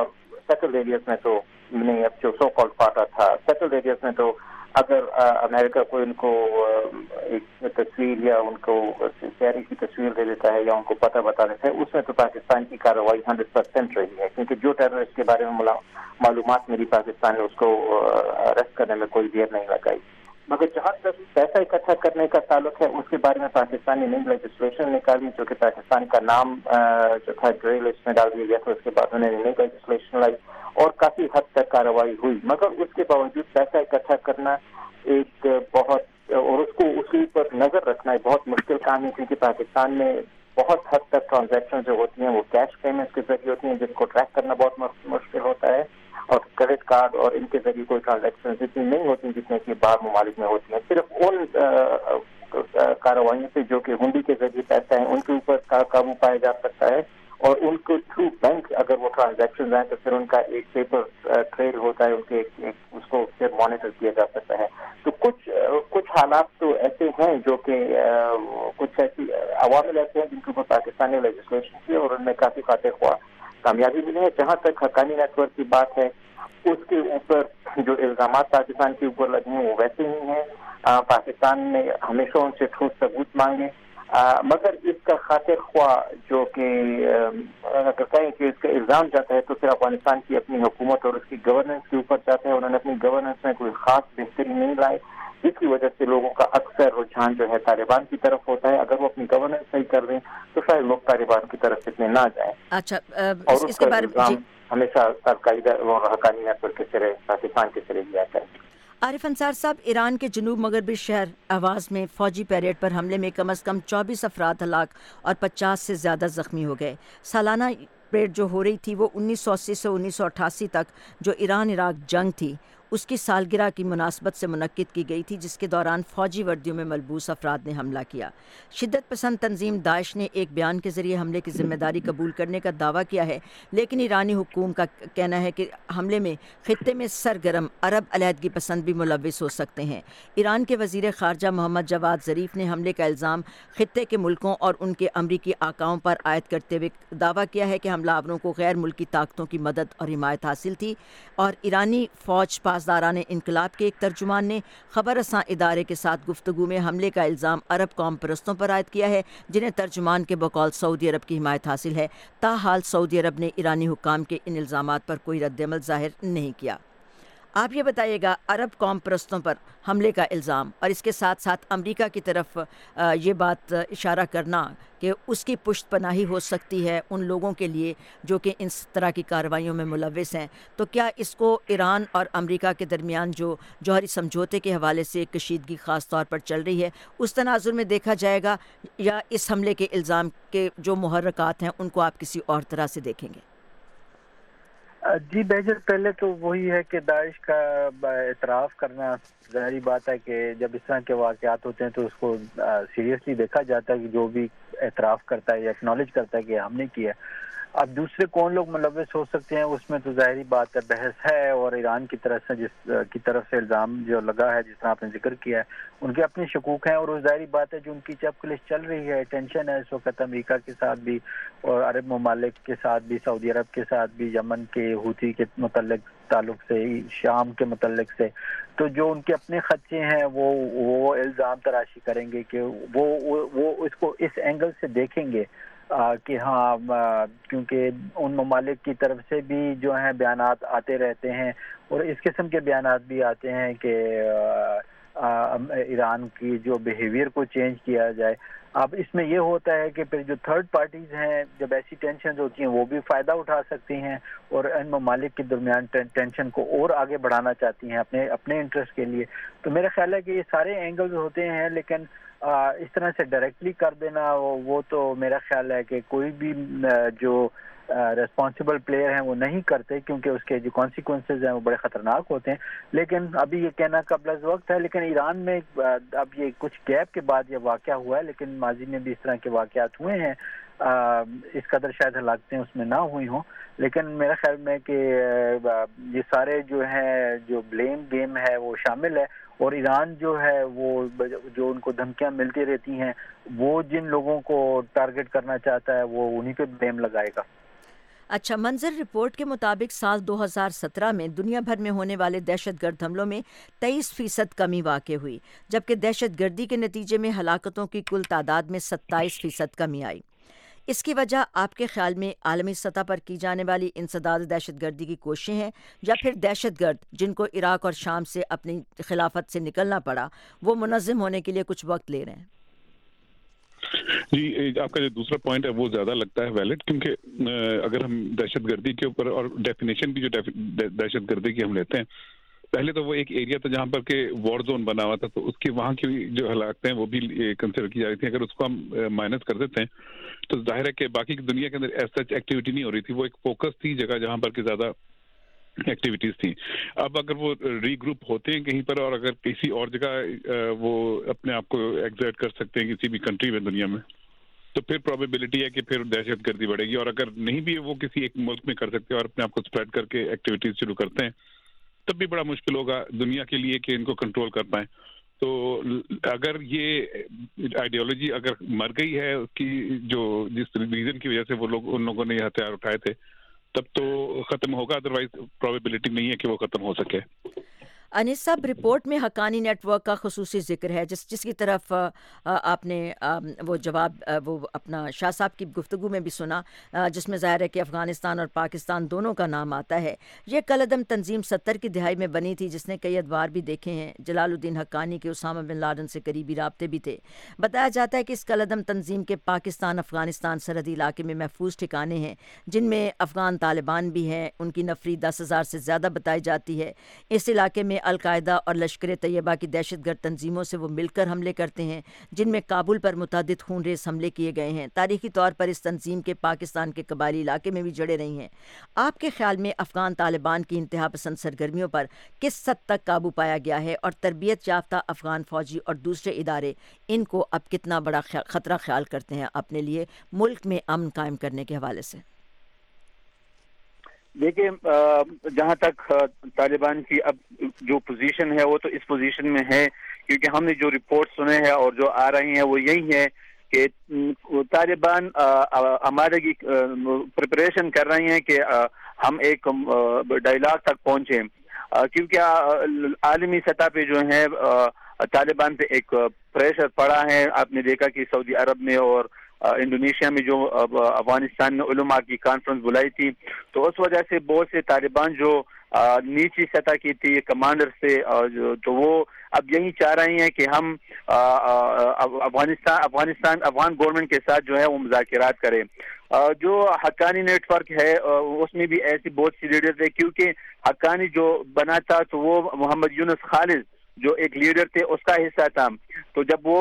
سیٹل ایریاز میں تو نہیں، اب جو سو کال فاٹا تھا سیٹل ایریاز میں تو اگر امریکہ کو ان کو ایک تصویر یا ان کو شہری کی تصویر دے دیتا ہے یا ان کو پتہ بتا دیتا ہے اس میں تو پاکستان کی کارروائی ہنڈریڈ پرسینٹ رہی ہے، کیونکہ جو ٹیررسٹ کے بارے میں معلومات میری پاکستان نے اس کو اریسٹ کرنے میں کوئی دیر نہیں لگائی۔ مگر جہاں تک پیسہ اکٹھا کرنے کا تعلق ہے، اس کے بارے میں پاکستان نے نئی لیجسلیشن نکالی، جو کہ پاکستان کا نام جو تھا گرے لسٹ میں ڈال دیا گیا تھا، اس کے بعد انہوں نے نئی لیجسلیشن لائی اور کافی حد تک کارروائی ہوئی۔ مگر اس کے باوجود پیسہ اکٹھا کرنا ایک بہت، اور اس کو اسی پر نظر رکھنا ایک بہت مشکل کام ہے، کیونکہ پاکستان میں بہت حد تک ٹرانزیکشن جو ہوتی ہیں، وہ کیش پیمنٹ کے ذریعے ہوتی ہیں، جس کو ٹریک کرنا بہت مشکل ہوتا ہے۔ اور کریڈٹ کارڈ اور ان کے ذریعے کوئی ٹرانزیکشن اتنی نہیں ہوتی جتنے کی باہر ممالک میں ہوتی ہیں، صرف ان کاروائیوں سے جو کہ ہنڈی کے ذریعے پیسہ ہیں، ان کے اوپر قابو پایا جا سکتا ہے اور ان کو تھرو بینک اگر وہ ٹرانزیکشن آئیں تو پھر ان کا ایک پیپر ٹریل ہوتا ہے، ان کے اس کو پھر مانیٹر کیا جا سکتا ہے۔ تو کچھ کچھ حالات تو ایسے ہیں جو کہ کچھ ایسی عوامل ایسے ہیں جن کے اوپر پاکستان نے لیجسلیشن کی اور ان میں کافی خاطر خواہ کامیابی ملی ہے، جہاں تک حقانی نیٹ ورک کی بات ہے، اس کے اوپر جو الزامات پاکستان کے اوپر لگے ہیں، وہ ویسے ہی ہیں۔ پاکستان نے ہمیشہ ان سے ٹھوس ثبوت مانگے۔ مگر اس کا خاطر خواہ جو کہ اگر کہیں کہ اس کا الزام جاتا ہے، تو پھر افغانستان کی اپنی حکومت اور اس کی گورننس کے اوپر جاتا ہے۔ انہوں نے اپنی گورننس میں کوئی خاص بہتری نہیں لائی۔ جس کی وجہ سے لوگوں کا اکثر رجحان جو ہے طالبان کی طرف ہوتا ہے۔ اگر وہ اپنی گورننس صحیح کر دیں تو شاید لوگ طالبان کی طرف اتنے نہ جائیں۔ اچھا اور اس کا الزام ہمیشہ القاعدہ اور حقانی نیٹورک کے سرے پاکستان کے سرے لیا ہے۔ عارف انصار صاحب ایران کے جنوب مغربی شہر آواز میں فوجی پیریڈ پر حملے میں کم از کم چوبیس افراد ہلاک اور پچاس سے زیادہ زخمی ہو گئے۔ سالانہ پریڈ جو ہو رہی تھی وہ انیس سو اسی سے انیس سو اٹھاسی تک جو ایران عراق جنگ تھی۔ اس کی سالگرہ کی مناسبت سے منعقد کی گئی تھی، جس کے دوران فوجی وردیوں میں ملبوس افراد نے حملہ کیا۔ شدت پسند تنظیم داعش نے ایک بیان کے ذریعے حملے کی ذمہ داری قبول کرنے کا دعویٰ کیا ہے، لیکن ایرانی حکوم کا کہنا ہے کہ حملے میں خطے میں سرگرم عرب علیحدگی پسند بھی ملوث ہو سکتے ہیں۔ ایران کے وزیر خارجہ محمد جواد ظریف نے حملے کا الزام خطے کے ملکوں اور ان کے امریکی آکاؤں پر عائد کرتے ہوئے دعویٰ کیا ہے کہ حملہ آوروں کو غیر ملکی طاقتوں کی مدد اور حمایت حاصل تھی اور ایرانی فوج پاس پاسداران انقلاب کے ایک ترجمان نے خبر رساں ادارے کے ساتھ گفتگو میں حملے کا الزام عرب قوم پرستوں پر عائد کیا ہے، جنہیں ترجمان کے بقول سعودی عرب کی حمایت حاصل ہے۔ تاحال سعودی عرب نے ایرانی حکام کے ان الزامات پر کوئی رد عمل ظاہر نہیں کیا۔ آپ یہ بتائیے گا، عرب قوم پرستوں پر حملے کا الزام اور اس کے ساتھ ساتھ امریکہ کی طرف یہ بات اشارہ کرنا کہ اس کی پشت پناہی ہو سکتی ہے ان لوگوں کے لیے جو کہ اس طرح کی کارروائیوں میں ملوث ہیں۔ تو کیا اس کو ایران اور امریکہ کے درمیان جو جوہری سمجھوتے کے حوالے سے کشیدگی خاص طور پر چل رہی ہے، اس تناظر میں دیکھا جائے گا یا اس حملے کے الزام کے جو محرکات ہیں، ان کو آپ کسی اور طرح سے دیکھیں گے؟ جی بہجر پہلے تو وہی ہے کہ داعش کا اعتراف کرنا ظاہری بات ہے کہ جب اس طرح کے واقعات ہوتے ہیں تو اس کو سیریسلی دیکھا جاتا ہے کہ جو بھی اعتراف کرتا ہے یا اکنالج کرتا ہے کہ ہم نے کیا اب دوسرے کون لوگ ملوث ہو سکتے ہیں؟ اس میں تو ظاہری بات ہے، بحث ہے اور ایران کی طرف سے جس، کی طرف سے الزام جو لگا ہے، جس طرح آپ نے ذکر کیا ہے، ان کے اپنے شکوک ہیں اور وہ ظاہری بات ہے جو ان کی چپ کلش چل رہی ہے۔ ٹینشن ہے اس وقت امریکہ کے ساتھ بھی اور عرب ممالک کے ساتھ بھی، سعودی عرب کے ساتھ بھی، یمن کے ہوتی کے متعلق تعلق سے، شام کے متعلق سے۔ تو جو ان کے اپنے خدشے ہیں، وہ وہ الزام تراشی کریں گے کہ وہ وہ اس کو اس اینگل سے دیکھیں گے کہ ہاں کیونکہ ان ممالک کی طرف سے بھی جو ہیں بیانات آتے رہتے ہیں اور اس قسم کے بیانات بھی آتے ہیں کہ ایران کی جو بیہیویئر کو چینج کیا جائے۔ اب اس میں یہ ہوتا ہے کہ پھر جو تھرڈ پارٹیز ہیں، جب ایسی ٹینشن ہوتی ہیں، وہ بھی فائدہ اٹھا سکتی ہیں اور ان ممالک کے درمیان ٹینشن کو اور آگے بڑھانا چاہتی ہیں اپنے اپنے انٹرسٹ کے لیے۔ تو میرا خیال ہے کہ یہ سارے اینگلز ہوتے ہیں، لیکن اس طرح سے ڈائریکٹلی کر دینا، وہ تو میرا خیال ہے کہ کوئی بھی جو ریسپانسبل پلیئر ہیں، وہ نہیں کرتے کیونکہ اس کے جو کانسیکوینسز ہیں وہ بڑے خطرناک ہوتے ہیں۔ لیکن ابھی یہ کہنا قبل از وقت ہے، لیکن ایران میں اب یہ کچھ گیپ کے بعد یہ واقعہ ہوا ہے، لیکن ماضی میں بھی اس طرح کے واقعات ہوئے ہیں۔ اس قدر شاید ہلاکتیں اس میں نہ ہوئی ہوں۔ لیکن میرا خیال میں کہ یہ سارے جو ہیں، جو بلیم گیم ہے، وہ شامل ہے۔ اور ایران جو ہے وہ جو ان کو دھمکیاں ملتی رہتی ہیں، وہ جن لوگوں کو ٹارگٹ کرنا چاہتا ہے، وہ انہی پہ بلیم لگائے گا۔ اچھا منظر رپورٹ کے مطابق سال دو ہزار سترہ میں دنیا بھر میں ہونے والے دہشت گرد حملوں میں تیئیس فیصد کمی واقع ہوئی، جبکہ دہشت گردی کے نتیجے میں ہلاکتوں کی کل تعداد میں ستائیس فیصد کمی آئی۔ اس کی وجہ آپ کے خیال میں عالمی سطح پر کی جانے والی انسداد دہشت گردی کی کوششیں ہیں یا پھر دہشت گرد جن کو عراق اور شام سے اپنی خلافت سے نکلنا پڑا، وہ منظم ہونے کے لیے کچھ وقت لے رہے ہیں؟ جی آپ کا جو دوسرا پوائنٹ ہے، وہ زیادہ لگتا ہے ویلڈ کیونکہ اگر ہم دہشت گردی کے اوپر اور ڈیفینیشن کی جو دہشت گردی کی ہم لیتے ہیں پہلے تو وہ ایک ایریا تھا جہاں پر کہ وار زون بنا ہوا تھا، تو اس کی وہاں کی جو ہلاکتیں ہیں وہ بھی کنسیڈر کی جا رہی تھی اگر اس کو ہم مائنس کر دیتے ہیں، تو ظاہر ہے کہ باقی دنیا کے اندر ایس سچ ایکٹیویٹی نہیں ہو رہی تھی۔ وہ ایک فوکس تھی جگہ جہاں پر کہ زیادہ ایکٹیویٹیز تھیں۔ اب اگر وہ ری گروپ ہوتے ہیں کہیں پر اور اگر کسی اور جگہ وہ اپنے آپ کو ایگزائٹ کر سکتے ہیں کسی بھی کنٹری میں، دنیا میں، تو پھر پروبیبلٹی ہے کہ پھر دہشت گردی بڑھے گی۔ اور اگر نہیں بھی وہ کسی ایک ملک میں کر سکتے اور اپنے آپ کو اسپریڈ کر کے ایکٹیویٹیز شروع کرتے ہیں۔ تب بھی بڑا مشکل ہوگا دنیا کے لیے کہ ان کو کنٹرول کر پائیں۔ تو اگر یہ آئیڈیالوجی اگر مر گئی ہے اس کی جو جس ریزن کی وجہ سے وہ لوگ ان لوگوں نے یہ ہتھیار اٹھائے تھے، تب تو ختم ہوگا ادروائز پرابیبلٹی نہیں ہے کہ وہ ختم ہو سکے۔ انیس صاحب رپورٹ میں حقانی نیٹ ورک کا خصوصی ذکر ہے، جس جس کی طرف آپ نے وہ جواب وہ اپنا شاہ صاحب کی گفتگو میں بھی سنا جس میں ظاہر ہے کہ افغانستان اور پاکستان دونوں کا نام آتا ہے۔ یہ کلعدم تنظیم ستر کی دہائی میں بنی تھی، جس نے کئی ادوار بھی دیکھے ہیں۔ جلال الدین حقانی کے اسامہ بن لادن سے قریبی رابطے بھی تھے۔ بتایا جاتا ہے کہ اس کلعدم تنظیم کے پاکستان، افغانستان سرحدی علاقے میں محفوظ ٹھکانے ہیں، جن میں افغان طالبان بھی ہیں۔ ان کی نفری دس ہزار سے زیادہ بتائی جاتی ہے۔ اس علاقے میں القاعدہ اور لشکر طیبہ کی دہشت گرد تنظیموں سے وہ مل کر حملے کرتے ہیں، جن میں کابل پر متعدد خون ریز حملے کیے گئے ہیں۔ تاریخی طور پر اس تنظیم کے پاکستان کے قبائلی علاقے میں بھی جڑے رہی ہیں۔ آپ کے خیال میں افغان طالبان کی انتہا پسند سرگرمیوں پر کس حد تک قابو پایا گیا ہے اور تربیت یافتہ افغان فوجی اور دوسرے ادارے ان کو اب کتنا بڑا خطرہ خیال کرتے ہیں اپنے لیے ملک میں امن قائم کرنے کے حوالے سے؟ دیکھیں جہاں تک طالبان کی اب جو پوزیشن ہے، وہ تو اس پوزیشن میں ہے، کیونکہ ہم نے جو رپورٹ سنے ہیں اور جو آ رہی ہیں، وہ یہی ہے کہ طالبان ہمارے کی پریپریشن کر رہی ہیں کہ ہم ایک ڈائلاگ تک پہنچیں۔ کیونکہ عالمی سطح پہ جو ہے طالبان پہ ایک پریشر پڑا ہے۔ آپ نے دیکھا کہ سعودی عرب میں اور انڈونیشیا میں جو افغانستان نے علماء کی کانفرنس بلائی تھی، تو اس وجہ سے بہت سے طالبان جو نیچی سطح کی تھی کمانڈر سے تو وہ اب یہی چاہ رہے ہیں کہ ہم افغانستان افغانستان، افغان گورنمنٹ کے ساتھ جو ہے وہ مذاکرات کریں۔ جو حقانی نیٹ ورک ہے اس میں بھی ایسی بہت سی لیڈرز ہے کیونکہ حقانی جو بنا تھا تو وہ محمد یونس خالد جو ایک لیڈر تھے، اس کا حصہ تھا۔ تو جب وہ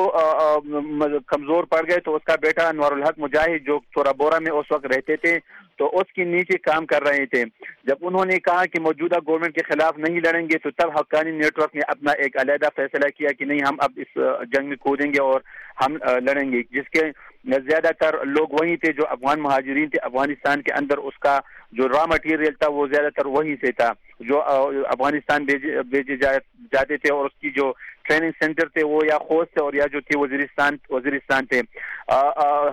کمزور پڑ گئے تو اس کا بیٹا انوار الحق مجاہد، جو تھوڑا بورا میں اس وقت رہتے تھے، تو اس کے نیچے کام کر رہے تھے۔ جب انہوں نے کہا کہ موجودہ گورنمنٹ کے خلاف نہیں لڑیں گے، تو تب حقانی نیٹ ورک نے اپنا ایک علیحدہ فیصلہ کیا کہ نہیں، ہم اب اس جنگ میں کودیں گے اور ہم لڑیں گے۔ جس کے زیادہ تر لوگ وہی تھے جو افغان مہاجرین تھے، افغانستان کے اندر اس کا جو را مٹیریل تھا وہ زیادہ تر وہی سے تھا، جو افغانستان بھیجے جاتے تھے اور اس کی جو ٹریننگ سینٹر تھے وہ یا خوش تھے اور یا جو تھے وزیرستان وزیرستان تھے۔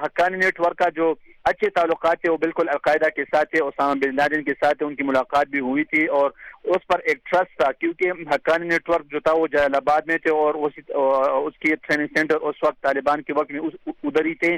حقانی نیٹ ورک کا جو اچھے تعلقات تھے وہ بالکل القاعدہ کے ساتھ تھے، اسامہ بن لادن کے ساتھ ان کی ملاقات بھی ہوئی تھی اور اس پر ایک ٹرسٹ تھا، کیونکہ حقانی نیٹ ورک جو تھا وہ جلال آباد میں تھے اور اس کی ٹریننگ سینٹر اس وقت طالبان کے وقت میں ادھر ہی تھے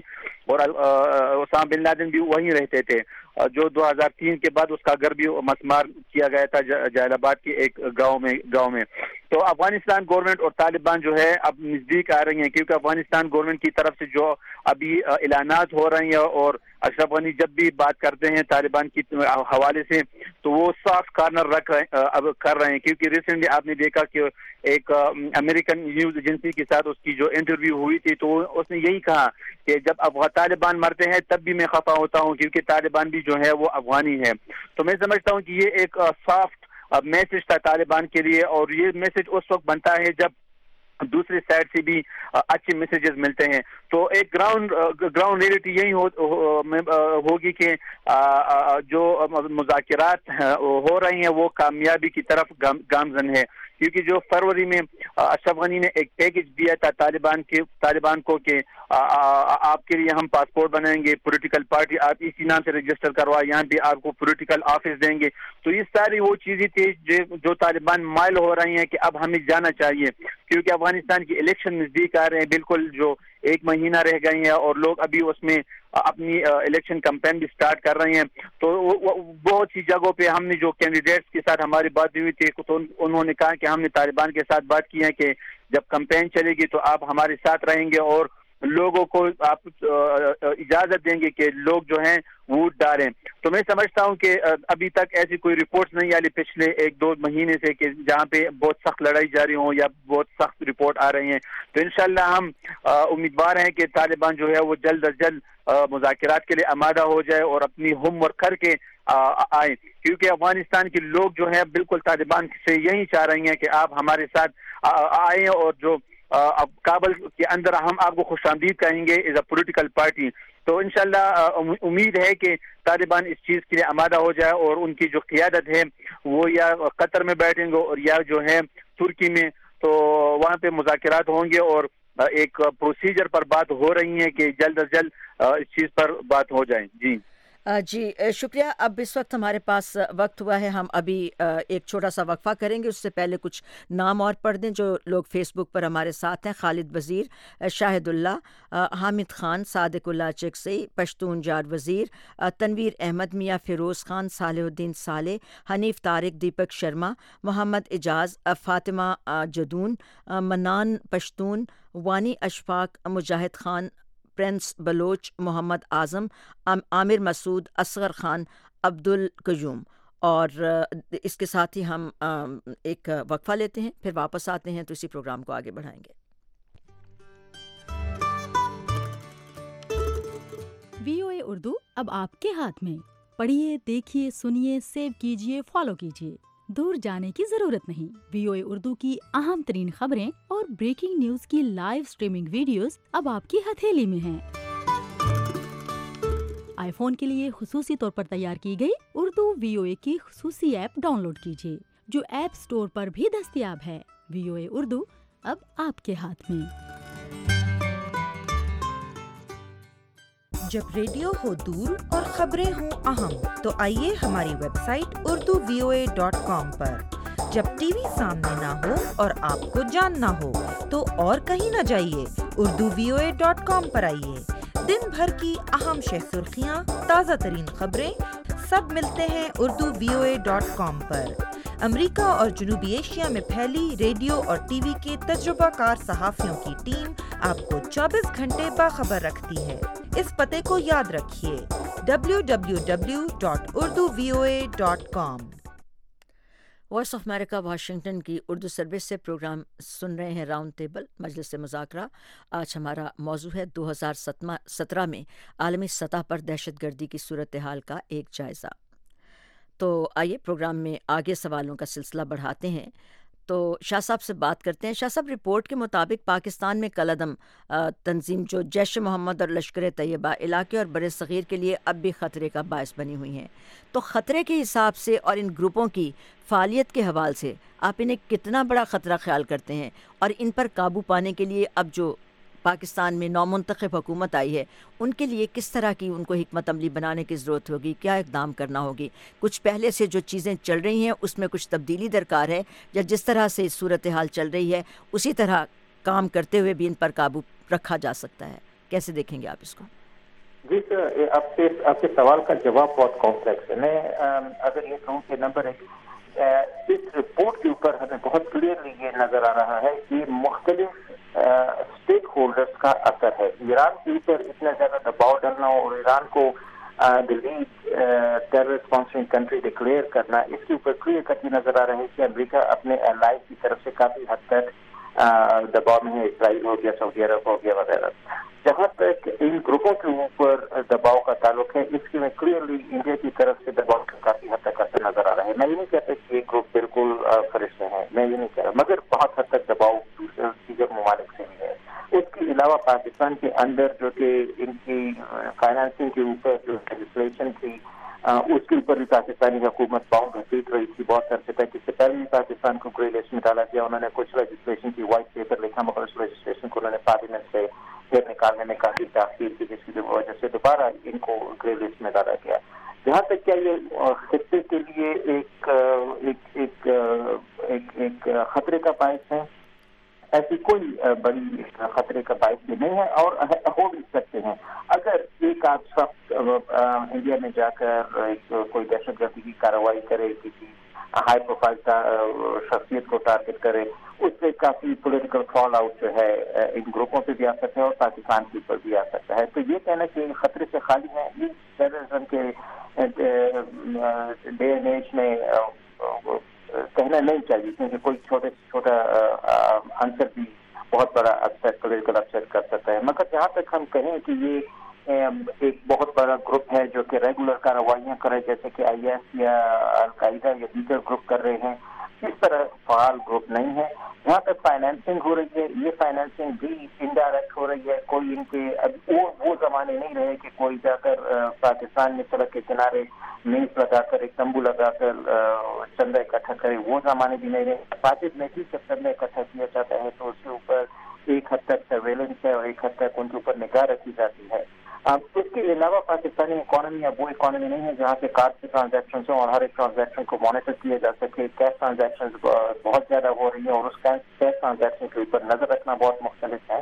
اور اسامہ بن لادن بھی وہیں رہتے تھے۔ جو دو ہزار تین کے بعد اس کا گھر بھی مسمار کیا گیا تھا جلال آباد کے ایک گاؤں میں گاؤں میں۔ تو افغانستان گورنمنٹ اور طالبان جو ہے اب نزدیک آ رہی ہیں، کیونکہ افغانستان گورنمنٹ کی طرف سے جو ابھی اعلانات ہو رہی ہیں اور اشرف غنی جب بھی بات کرتے ہیں طالبان کی حوالے سے، تو وہ سافٹ کارنر رکھ رہے اب کر رہے ہیں۔ کیونکہ ریسنٹلی آپ نے دیکھا کہ ایک امریکن نیوز ایجنسی کے ساتھ اس کی جو انٹرویو ہوئی تھی تو اس نے یہی کہا کہ جب افغان، طالبان مرتے ہیں تب بھی میں خفا ہوتا ہوں کیونکہ طالبان بھی جو ہے وہ افغانی ہے تو میں سمجھتا ہوں کہ یہ ایک سافٹ میسج تھا طالبان کے لیے اور یہ میسج اس وقت بنتا ہے جب دوسری سائڈ سے بھی اچھے میسیجز ملتے ہیں۔ تو ایک گراؤنڈ گراؤنڈ ریئلٹی یہی ہوگی کہ جو مذاکرات ہو رہی ہیں وہ کامیابی کی طرف گامزن ہے کیونکہ جو فروری میں اشرف غنی نے ایک پیکج دیا تھا طالبان کے، طالبان کو کہ آپ کے لیے ہم پاسپورٹ بنائیں گے پولیٹیکل پارٹی آپ اسی نام سے رجسٹر کروا، یہاں بھی آپ کو پولیٹیکل آفس دیں گے۔ تو یہ ساری وہ چیزیں تھی جو طالبان مائل ہو رہی ہیں کہ اب ہمیں جانا چاہیے۔ کیونکہ افغانستان کی الیکشن نزدیک آ رہے ہیں، بالکل جو ایک مہینہ رہ گئی ہیں اور لوگ ابھی اس میں اپنی الیکشن کمپین بھی سٹارٹ کر رہے ہیں۔ تو بہت سی جگہوں پہ ہم نے جو کینڈیڈیٹس کے ساتھ ہماری بات ہوئی تھی تو انہوں نے کہا کہ ہم نے طالبان کے ساتھ بات کی ہے کہ جب کمپین چلے گی تو آپ ہمارے ساتھ رہیں گے اور لوگوں کو آپ اجازت دیں گے کہ لوگ جو ہیں ووٹ ڈالیں تو میں سمجھتا ہوں کہ ابھی تک ایسی کوئی رپورٹس نہیں آئی پچھلے ایک دو مہینے سے کہ جہاں پہ بہت سخت لڑائی جاری ہوں یا بہت سخت رپورٹ آ رہی ہیں۔ تو انشاءاللہ ہم امیدوار ہیں کہ طالبان جو ہے وہ جلد از جلد مذاکرات کے لیے آمادہ ہو جائے اور اپنی ہوم ورک کر کے آئیں۔ کیونکہ افغانستان کے لوگ جو ہیں بالکل طالبان سے یہی چاہ رہی ہیں کہ آپ ہمارے ساتھ آئیں اور جو اب کابل کے اندر ہم آپ کو خوش آمدید کہیں گے ایز اے پولیٹیکل پارٹی تو انشاءاللہ امید ہے کہ طالبان اس چیز کے لیے آمادہ ہو جائے اور ان کی جو قیادت ہے، وہ یا قطر میں بیٹھیں گے اور یا جو ہے ترکی میں، تو وہاں پہ مذاکرات ہوں گے اور ایک پروسیجر پر بات ہو رہی ہیں کہ جلد از جلد اس چیز پر بات ہو جائیں جی۔ جی شکریہ۔ اب اس وقت ہمارے پاس وقت ہوا ہے۔ ہم ابھی ایک چھوٹا سا وقفہ کریں گے۔ اس سے پہلے کچھ نام اور پڑھ دیں جو لوگ فیس بک پر ہمارے ساتھ ہیں۔ خالد وزیر شاہد اللہ حامد خان، صادق اللہ چکسی پشتون جار وزیر تنویر احمد، میاں فیروز خان، صالح الدین صالح، حنیف طارق، دیپک شرما، محمد اجاز فاطمہ جدون منان پشتون، وانی اشفاق، مجاہد خان پرنس بلوچ محمد اعظم عامر مسعود، اصغر خان عبد القیوم اور اس کے ساتھ ہی ہم ایک وقفہ لیتے ہیں، پھر واپس آتے ہیں تو اسی پروگرام کو آگے بڑھائیں گے۔ وی او اے اردو اب آپ کے ہاتھ میں۔ پڑھیے، دیکھیے، سنیے، سیو کیجیے، فالو کیجیے۔ دور جانے کی ضرورت نہیں۔ وی او اے اردو کی اہم ترین خبریں اور بریکنگ نیوز کی لائیو اسٹریمنگ ویڈیوز اب آپ کی ہتھیلی میں ہیں۔ آئی فون کے لیے خصوصی طور پر تیار کی گئی اردو وی او اے کی خصوصی ایپ ڈاؤن لوڈ کیجیے، جو ایپ اسٹور پر بھی دستیاب ہے۔ وی او اے اردو اب آپ کے ہاتھ میں۔ جب ریڈیو ہو دور اور خبریں ہوں اہم، تو آئیے ہماری website Urdu V O A dot com پر۔ جب ٹی وی سامنے نہ ہو اور آپ کو جاننا ہو، تو اور کہیں نہ جائیے۔ Urdu V O A dot com پر آئیے۔ دن بھر کی اہم شہ سرخیاں، تازہ ترین خبریں سب ملتے ہیں Urdu V O A dot com پر۔ امریکہ اور جنوبی ایشیا میں پھیلی ریڈیو اور ٹی وی کے تجربہ کار صحافیوں کی ٹیم آپ کو چوبیس گھنٹے باخبر رکھتی ہے۔ اس پتے کو یاد رکھیے۔ W W W dot Urdu V O A dot com voice of America, Washington کی اردو سروس سے پروگرام سن رہے ہیں راؤنڈ ٹیبل، مجلس مذاکرہ۔ آج ہمارا موضوع ہے دو ہزار سترہ میں عالمی سطح پر دہشت گردی کی صورتحال کا ایک جائزہ۔ تو آئیے پروگرام میں آگے سوالوں کا سلسلہ بڑھاتے ہیں۔ تو شاہ صاحب سے بات کرتے ہیں۔ شاہ صاحب، رپورٹ کے مطابق پاکستان میں کل عدم تنظیم جو جیش محمد اور لشکر طیبہ علاقے اور بر صغیر کے لیے اب بھی خطرے کا باعث بنی ہوئی ہیں۔ تو خطرے کے حساب سے اور ان گروپوں کی فعالیت کے حوالے سے آپ انہیں کتنا بڑا خطرہ خیال کرتے ہیں اور ان پر قابو پانے کے لیے اب جو پاکستان میں نومنتخب حکومت آئی ہے۔ ان کے لیے کس طرح کی ان کو حکمت عملی بنانے کی ضرورت ہوگی؟ کیا اقدام کرنا ہوگی؟ کچھ پہلے سے جو چیزیں چل رہی ہیں، اس میں کچھ تبدیلی درکار ہے یا جس طرح سے صورت حال چل رہی ہے، اسی طرح کام کرتے ہوئے بھی ان پر قابو رکھا جا سکتا ہے۔ کیسے دیکھیں گے آپ اس کو؟ جی سر آپ کے آپ کے سوال کا جواب بہت کمپلیکس ہے۔ میں اگر یہ کہوں کہ نمبر ایک اس رپورٹ کے اوپر ہمیں بہت کلیئرلی یہ نظر آ رہا ہے کہ مختلف اسٹیک ہولڈرس کا اثر ہے۔ ایران کے اوپر اتنا زیادہ دباؤ ڈالنا اور ایران کو اسپانسرنگ کنٹری ڈکلیئر کرنا، اس کے اوپر کلیئر کٹ نظر آ رہا ہے کہ امریکہ اپنے الائز کی طرف سے کافی حد تک دباؤ میں ہے، اسرائیل ہو گیا، سعودی عرب ہو گیا، وغیرہ۔ جہاں تک ان گروپوں کے اوپر دباؤ کا تعلق ہے، اس کے میں کلیئرلی انڈیا کی طرف سے دباؤ کا کافی حد تک اثر نظر آ رہا ہے۔ میں یہ نہیں کہتا کہ یہ گروپ بالکل فرش میں ہے میں یہ نہیں کہہ رہا۔ مگر بہت حد تک دباؤ دیگر ممالک سے بھی ہے۔ اس کے علاوہ پاکستان کے اندر جو کہ ان کی فائنانسنگ کے اوپر جو لیجسلیشن تھی اس کے اوپر بھی پاکستانی حکومت پاؤں گھسیٹ رہی تھی بہت عرصے تک۔ اس سے پہلے بھی پاکستان کو گرے لسٹ میں ڈالا گیا۔ انہوں نے کچھ لیجسلیشن کی وائٹ پیپر لکھا، مگر اس لیجسلیشن کو انہوں نے پارلیمنٹ سے پھر نکالنے میں کافی تاخیر کی جس کی وجہ سے دوبارہ ان کو گرے لسٹ میں ڈالا گیا۔ جہاں تک کیا یہ خطے کے لیے ایک ایک ایک خطرے کا باعث ہے؟ ایسی کوئی بڑی خطرے کا باعث بھی نہیں ہے اور ہو بھی سکتے ہیں۔ اگر ایک آدھ شخص انڈیا میں جا کر ایک کوئی دہشت گردی کی کارروائی کرے، کسی ہائی پروفائل شخصیت کو ٹارگیٹ کرے اس سے کافی پولیٹیکل فال آؤٹ جو ہے ان گروپوں پہ بھی آ سکتا ہے اور پاکستان کے اوپر بھی آ سکتا ہے۔ تو یہ کہنا کہ خطرے سے خالی ہے یہ ٹیررزم کے ڈے اینڈ ایج میں کہنا نہیں چاہیے۔ کیونکہ کوئی چھوٹے سے چھوٹا آنسر بھی بہت بڑا اپسیٹ پولیٹیکل اپسیٹ کر سکتا ہے۔ مگر جہاں تک ہم کہیں کہ یہ ایک بہت بڑا گروپ ہے کہ ریگولر کارروائیاں کرے، جیسے کہ آئی ایس یا القاعدہ یا دیگر گروپ کر رہے ہیں۔ اس طرح فعال گروپ نہیں ہے۔ جہاں تک فائنینسنگ ہو رہی ہے۔ یہ فائنینسنگ بھی انڈائریکٹ ہو رہی ہے۔ کوئی ان کے اب وہ زمانے نہیں رہے کہ کوئی جا کر پاکستان میں سڑک کے کنارے میز لگا کر، ایک تمبو لگا کر چندہ اکٹھا کرے۔ وہ زمانے بھی نہیں رہے۔ پاکستان میں بھی جب چندہ اکٹھا کیا جاتا ہے تو اس کے اوپر ایک حد تک سرویلنس ہے اور ایک حد تک ان کے اوپر نگاہ رکھی جاتی ہے۔ کے علاوہ پاکستانی اکانومی اب وہ اکانومی نہیں ہے جہاں پہ کارڈ کے ٹرانزیکشن ہوں اور ہر ایک ٹرانزیکشن کو مانیٹر کیا جا سکے کیش ٹرانزیکشن بہت زیادہ ہو رہی ہیں اور اس کیش ٹرانزیکشن کے اوپر نظر رکھنا بہت مختلف ہے۔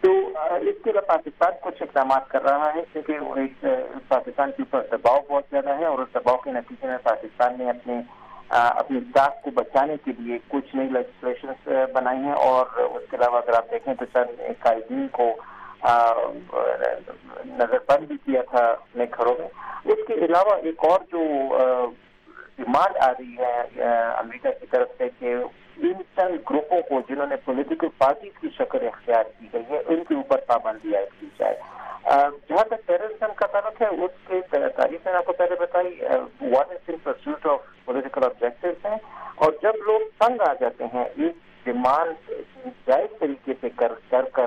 تو اس کے لیے پاکستان کچھ اقدامات کر رہا ہے کیونکہ پاکستان کے اوپر دباؤ بہت زیادہ ہے اور اس دباؤ کے نتیجے میں پاکستان نے اپنے اپنی اسٹاف کو بچانے کے لیے کچھ نئی لیجسلیشن بنائی ہیں اور اس کے علاوہ اگر آپ دیکھیں تو چند قائدین کو نظر بند بھی کیا تھا اپنے گھروں میں۔ اس کے علاوہ ایک اور جو ڈیمانڈ آ رہی ہے امریکہ کی طرف سے کہ ان چند گروپوں کو جنہوں نے پولیٹیکل پارٹیز کی شکل اختیار کی گئی ہے، ان کے اوپر پابندی عائد کی جائے۔ جہاں تک ٹیررزم کا تعلق ہے، اس کے تاریخ میں آپ کو پہلے بتائی one is in pursuit of political objective ہیں۔ اور جب لوگ تنگ آ جاتے ہیں، ایک ڈیمانڈ جائز طریقے سے کر کر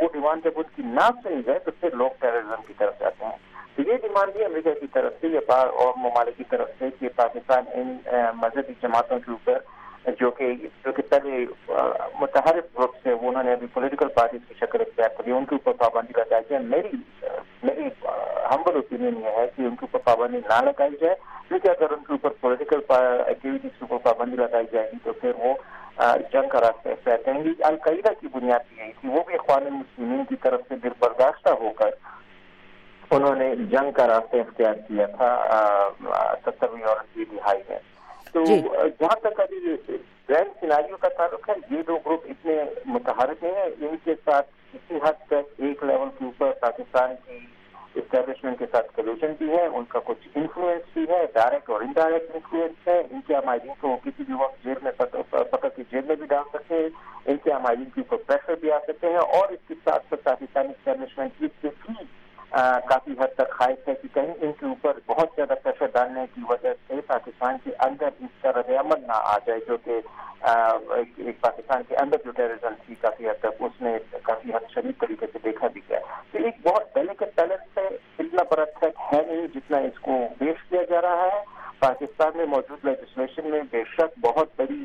وہ ڈیمانڈ جب اس کی نہ سنی جائے تو پھر لوگ ٹیررزم کی طرف جاتے ہیں۔ تو یہ ڈیمانڈ بھی امریکہ کی طرف سے یا اور ممالک کی طرف سے کہ پاکستان ان مذہبی جماعتوں کے اوپر، جو کہ جو کہ پہلے متحرک گروپ سے، وہ انہوں نے ابھی پولیٹیکل پارٹیز کی شکل اختیار کری ان کے اوپر پابندی لگائی جائے۔ میری میری ہمبل اوپینین یہ ہے کہ ان کے اوپر پابندی نہ لگائی جائے۔ کیونکہ اگر ان کے اوپر پولیٹیکل ایکٹیویٹیز کے اوپر پابندی لگائی جائے گی تو پھر وہ جنگ کا راستہ اختیار کریں گے القاعدہ کی بنیاد یہی تھی وہ بھی اقوام مسلمین کی طرف سے دل برداشتہ ہو کر انہوں نے جنگ کا راستہ اختیار کیا تھا سترویں اور اسی دہائی میں۔ تو جہاں تک ابھی گرینڈ سیناریوں کا تعلق ہے یہ دو گروپ اتنے متحرک ہیں ان کے ساتھ کسی حد تک ایک لیول کے اوپر پاکستان کی اسٹیبلشمنٹ کے ساتھ کلیوشن بھی ہے ان کا کچھ انفلوئنس بھی ہے ڈائریکٹ اور انڈائریکٹ انفلوئنس ہے۔ ان کے عمائدین کو کسی بھی وقت جیل میں پکڑ کے جیل میں بھی ڈال سکتے ہیں ان کے عمائدین کے اوپر پریشر بھی آ سکتے ہیں اور اس کے ساتھ ساتھ پاکستانی اسٹیبلشمنٹ اس سے بھی کافی حد تک خواہش ہے کہ کہیں ان کے اوپر بہت زیادہ پریشر ڈالنے کی وجہ سے پاکستان کے اندر اس کا رد عمل نہ آ جائے جو کہ ایک پاکستان کے اندر جو ٹیررزم تھی، کافی حد تک اس میں کافی حد شدید طریقے سے دیکھا بھی گیا تو ایک بہت ڈیلیکٹ بیلنس ہے، اتنا بڑا تھریٹ ہے نہیں جتنا اس کو پیش کیا جا رہا ہے۔ پاکستان میں موجود لیجسلیشن میں بے شک بہت بڑی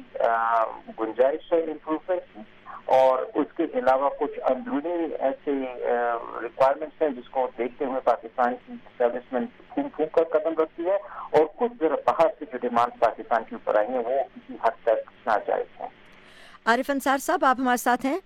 گنجائش ہے امپروومنٹ کی اور اس کے علاوہ کچھ اندرونی ایسے ریکوائرمنٹس ہیں جس کو دیکھتے ہوئے پاکستان کی اسٹیبلشمنٹ پھونک پھونک کر قدم رکھتی ہے اور کچھ ذرا باہر سے جو ڈیمانڈ پاکستان کے اوپر آئی ہیں وہ کسی حد تک ناجائز ہیں۔ عارف انصار صاحب، آپ ہمارے ساتھ ہیں؟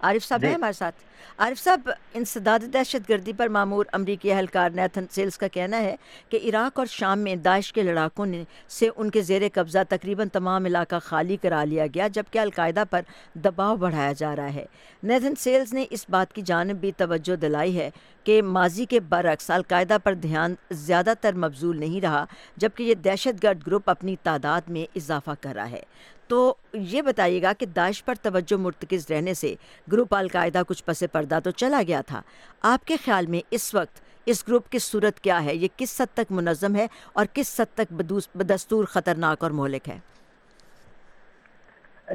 عارف صاحب ہیں ہمارے ساتھ؟ عارف صاحب انسداد دہشت گردی پر معمور امریکی اہلکار نیتھن سیلز کا کہنا ہے کہ عراق اور شام میں داعش کے لڑاکوں نے سے ان کے زیر قبضہ تقریباً تمام علاقہ خالی کرا لیا گیا جبکہ القاعدہ پر دباؤ بڑھایا جا رہا ہے۔ نیتھن سیلز نے اس بات کی جانب بھی توجہ دلائی ہے کہ ماضی کے برعکس القاعدہ پر دھیان زیادہ تر مبزول نہیں رہا جبکہ یہ دہشت گرد گروپ اپنی تعداد میں اضافہ کر رہا ہے۔ تو یہ بتائیے گا کہ داعش پر توجہ مرتکز رہنے سے گروپ القاعدہ کچھ پس پردہ تو چلا گیا تھا۔ آپ کے خیال میں اس وقت اس گروپ کی صورت کیا ہے؟ یہ کس حد تک منظم ہے اور کس حد تک بدستور خطرناک اور مہلک ہے؟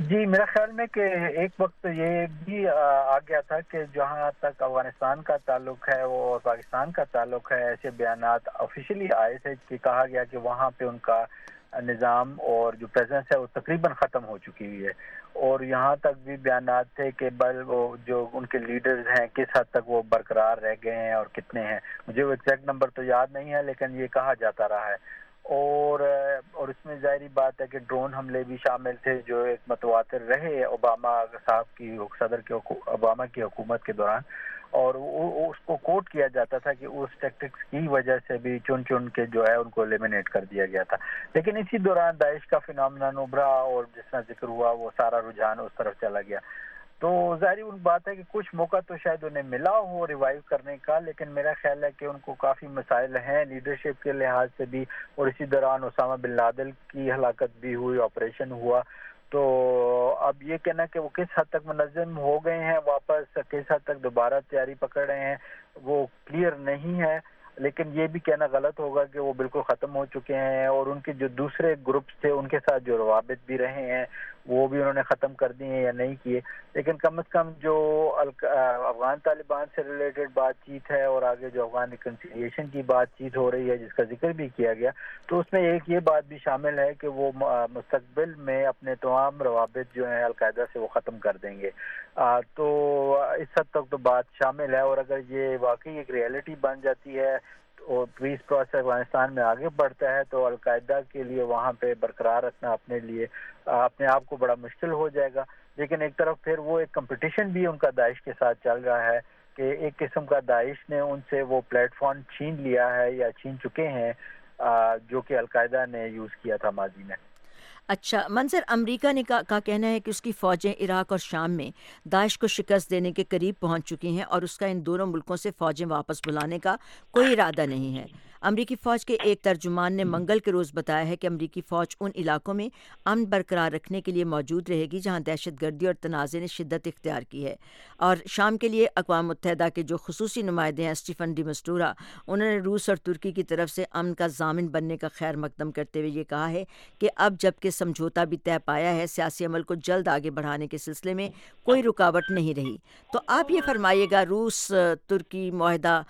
جی میرا خیال میں کہ ایک وقت یہ بھی آ گیا تھا کہ جہاں تک افغانستان کا تعلق ہے، وہ پاکستان کا تعلق ہے، ایسے بیانات آفیشلی آئے تھے کہ کہا گیا کہ وہاں پہ ان کا نظام اور جو پریزنس ہے وہ تقریباً ختم ہو چکی ہوئی ہے۔ اور یہاں تک بھی بیانات تھے کہ بل وہ جو ان کے لیڈرز ہیں کس حد تک وہ برقرار رہ گئے ہیں اور کتنے ہیں۔ مجھے وہ ایگزیکٹ نمبر تو یاد نہیں ہے، لیکن یہ کہا جاتا رہا ہے۔ اور اور اس میں ظاہری بات ہے کہ ڈرون حملے بھی شامل تھے، جو ایک متواتر رہے اوباما صاحب کی صدر کے اوباما کی حکومت کے دوران۔ اور اس کو کوٹ کیا جاتا تھا کہ اس ٹیکٹکس کی وجہ سے بھی چن چن کے جو ہے ان کو ایلیمنیٹ کر دیا گیا تھا۔ لیکن اسی دوران داعش کا فنامنا ابھرا اور جس طرح ذکر ہوا وہ سارا رجحان اس طرف چلا گیا۔ تو ظاہری ان بات ہے کہ کچھ موقع تو شاید انہیں ملا ہو ریوائیو کرنے کا، لیکن میرا خیال ہے کہ ان کو کافی مسائل ہیں۔ لیڈرشپ کے لحاظ سے بھی اور اسی دوران اسامہ بن لادل کی ہلاکت بھی ہوئی آپریشن ہوا۔ تو اب یہ کہنا کہ وہ کس حد تک منظم ہو گئے ہیں، واپس کس حد تک دوبارہ تیاری پکڑ رہے ہیں، وہ کلیئر نہیں ہے۔ لیکن یہ بھی کہنا غلط ہوگا کہ وہ بالکل ختم ہو چکے ہیں اور ان کے جو دوسرے گروپس تھے، ان کے ساتھ جو روابط بھی رہے ہیں۔ وہ بھی انہوں نے ختم کر دیے ہیں یا نہیں کیے۔ لیکن کم از کم جو افغان طالبان سے ریلیٹڈ بات چیت ہے اور آگے جو افغان ریکنسیلیشن کی بات چیت ہو رہی ہے، جس کا ذکر بھی کیا گیا، تو اس میں ایک یہ بات بھی شامل ہے کہ وہ مستقبل میں اپنے تمام روابط جو ہیں القاعدہ سے وہ ختم کر دیں گے۔ تو اس حد تک تو بات شامل ہے اور اگر یہ واقعی ایک ریئلٹی بن جاتی ہے اور پیس پروسیس افغانستان میں آگے بڑھتا ہے، تو القاعدہ کے لیے وہاں پہ برقرار رکھنا اپنے لیے اپنے آپ کو بڑا مشکل ہو جائے گا۔ لیکن ایک طرف پھر وہ ایک کمپٹیشن بھی ان کا داعش کے ساتھ چل رہا ہے کہ ایک قسم کا داعش نے ان سے وہ پلیٹ فارم چھین لیا ہے یا چھین چکے ہیں جو کہ القاعدہ نے یوز کیا تھا ماضی میں۔ اچھا منظر امریکہ نے کا کہنا ہے کہ اس کی فوجیں عراق اور شام میں داعش کو شکست دینے کے قریب پہنچ چکی ہیں اور اس کا ان دونوں ملکوں سے فوجیں واپس بلانے کا کوئی ارادہ نہیں ہے۔ امریکی فوج کے ایک ترجمان نے منگل کے روز بتایا ہے کہ امریکی فوج ان علاقوں میں امن برقرار رکھنے کے لیے موجود رہے گی جہاں دہشت گردی اور تنازع نے شدت اختیار کی ہے۔ اور شام کے لیے اقوام متحدہ کے جو خصوصی نمائندے ہیں اسٹیفن ڈی مسٹورا انہوں نے روس اور ترکی کی طرف سے امن کا ضامن بننے کا خیر مقدم کرتے ہوئے یہ کہا ہے کہ اب جبکہ سمجھوتا بھی طے پایا ہے، سیاسی عمل کو جلد آگے بڑھانے کے سلسلے میں کوئی رکاوٹ نہیں رہی۔ تو آپ یہ فرمائیے گا، روس، ترکی، معاہدہ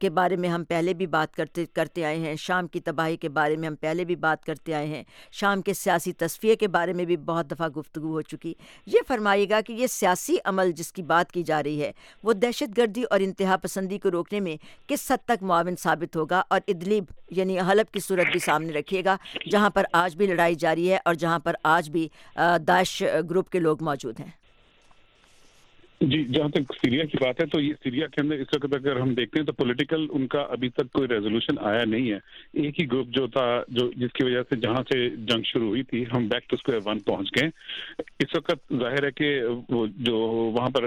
کے بارے میں ہم پہلے بھی بات کرتے کرتے آئے ہیں۔ شام کی تباہی کے بارے میں ہم پہلے بھی بات کرتے آئے ہیں۔ شام کے سیاسی تصفیے کے بارے میں بھی بہت دفعہ گفتگو ہو چکی۔ یہ فرمائیے گا کہ یہ سیاسی عمل جس کی بات کی جا رہی ہے، وہ دہشت گردی اور انتہا پسندی کو روکنے میں کس حد تک معاون ثابت ہوگا اور ادلیب یعنی حلب کی صورت بھی سامنے رکھیے گا، جہاں پر آج بھی لڑائی جاری ہے اور جہاں پر آج بھی داعش گروپ کے لوگ موجود ہیں۔ جی جہاں تک سیریا کی بات ہے، تو یہ سیریا کے اندر اس وقت اگر ہم دیکھتے ہیں تو پولیٹیکل ان کا ابھی تک کوئی ریزولوشن آیا نہیں ہے۔ ایک ہی گروپ جو تھا، جو جس کی وجہ سے جہاں سے جنگ شروع ہوئی تھی، ہم بیک ٹو اسکوائر ون پہنچ گئے۔ اس وقت ظاہر ہے کہ وہ جو وہاں پر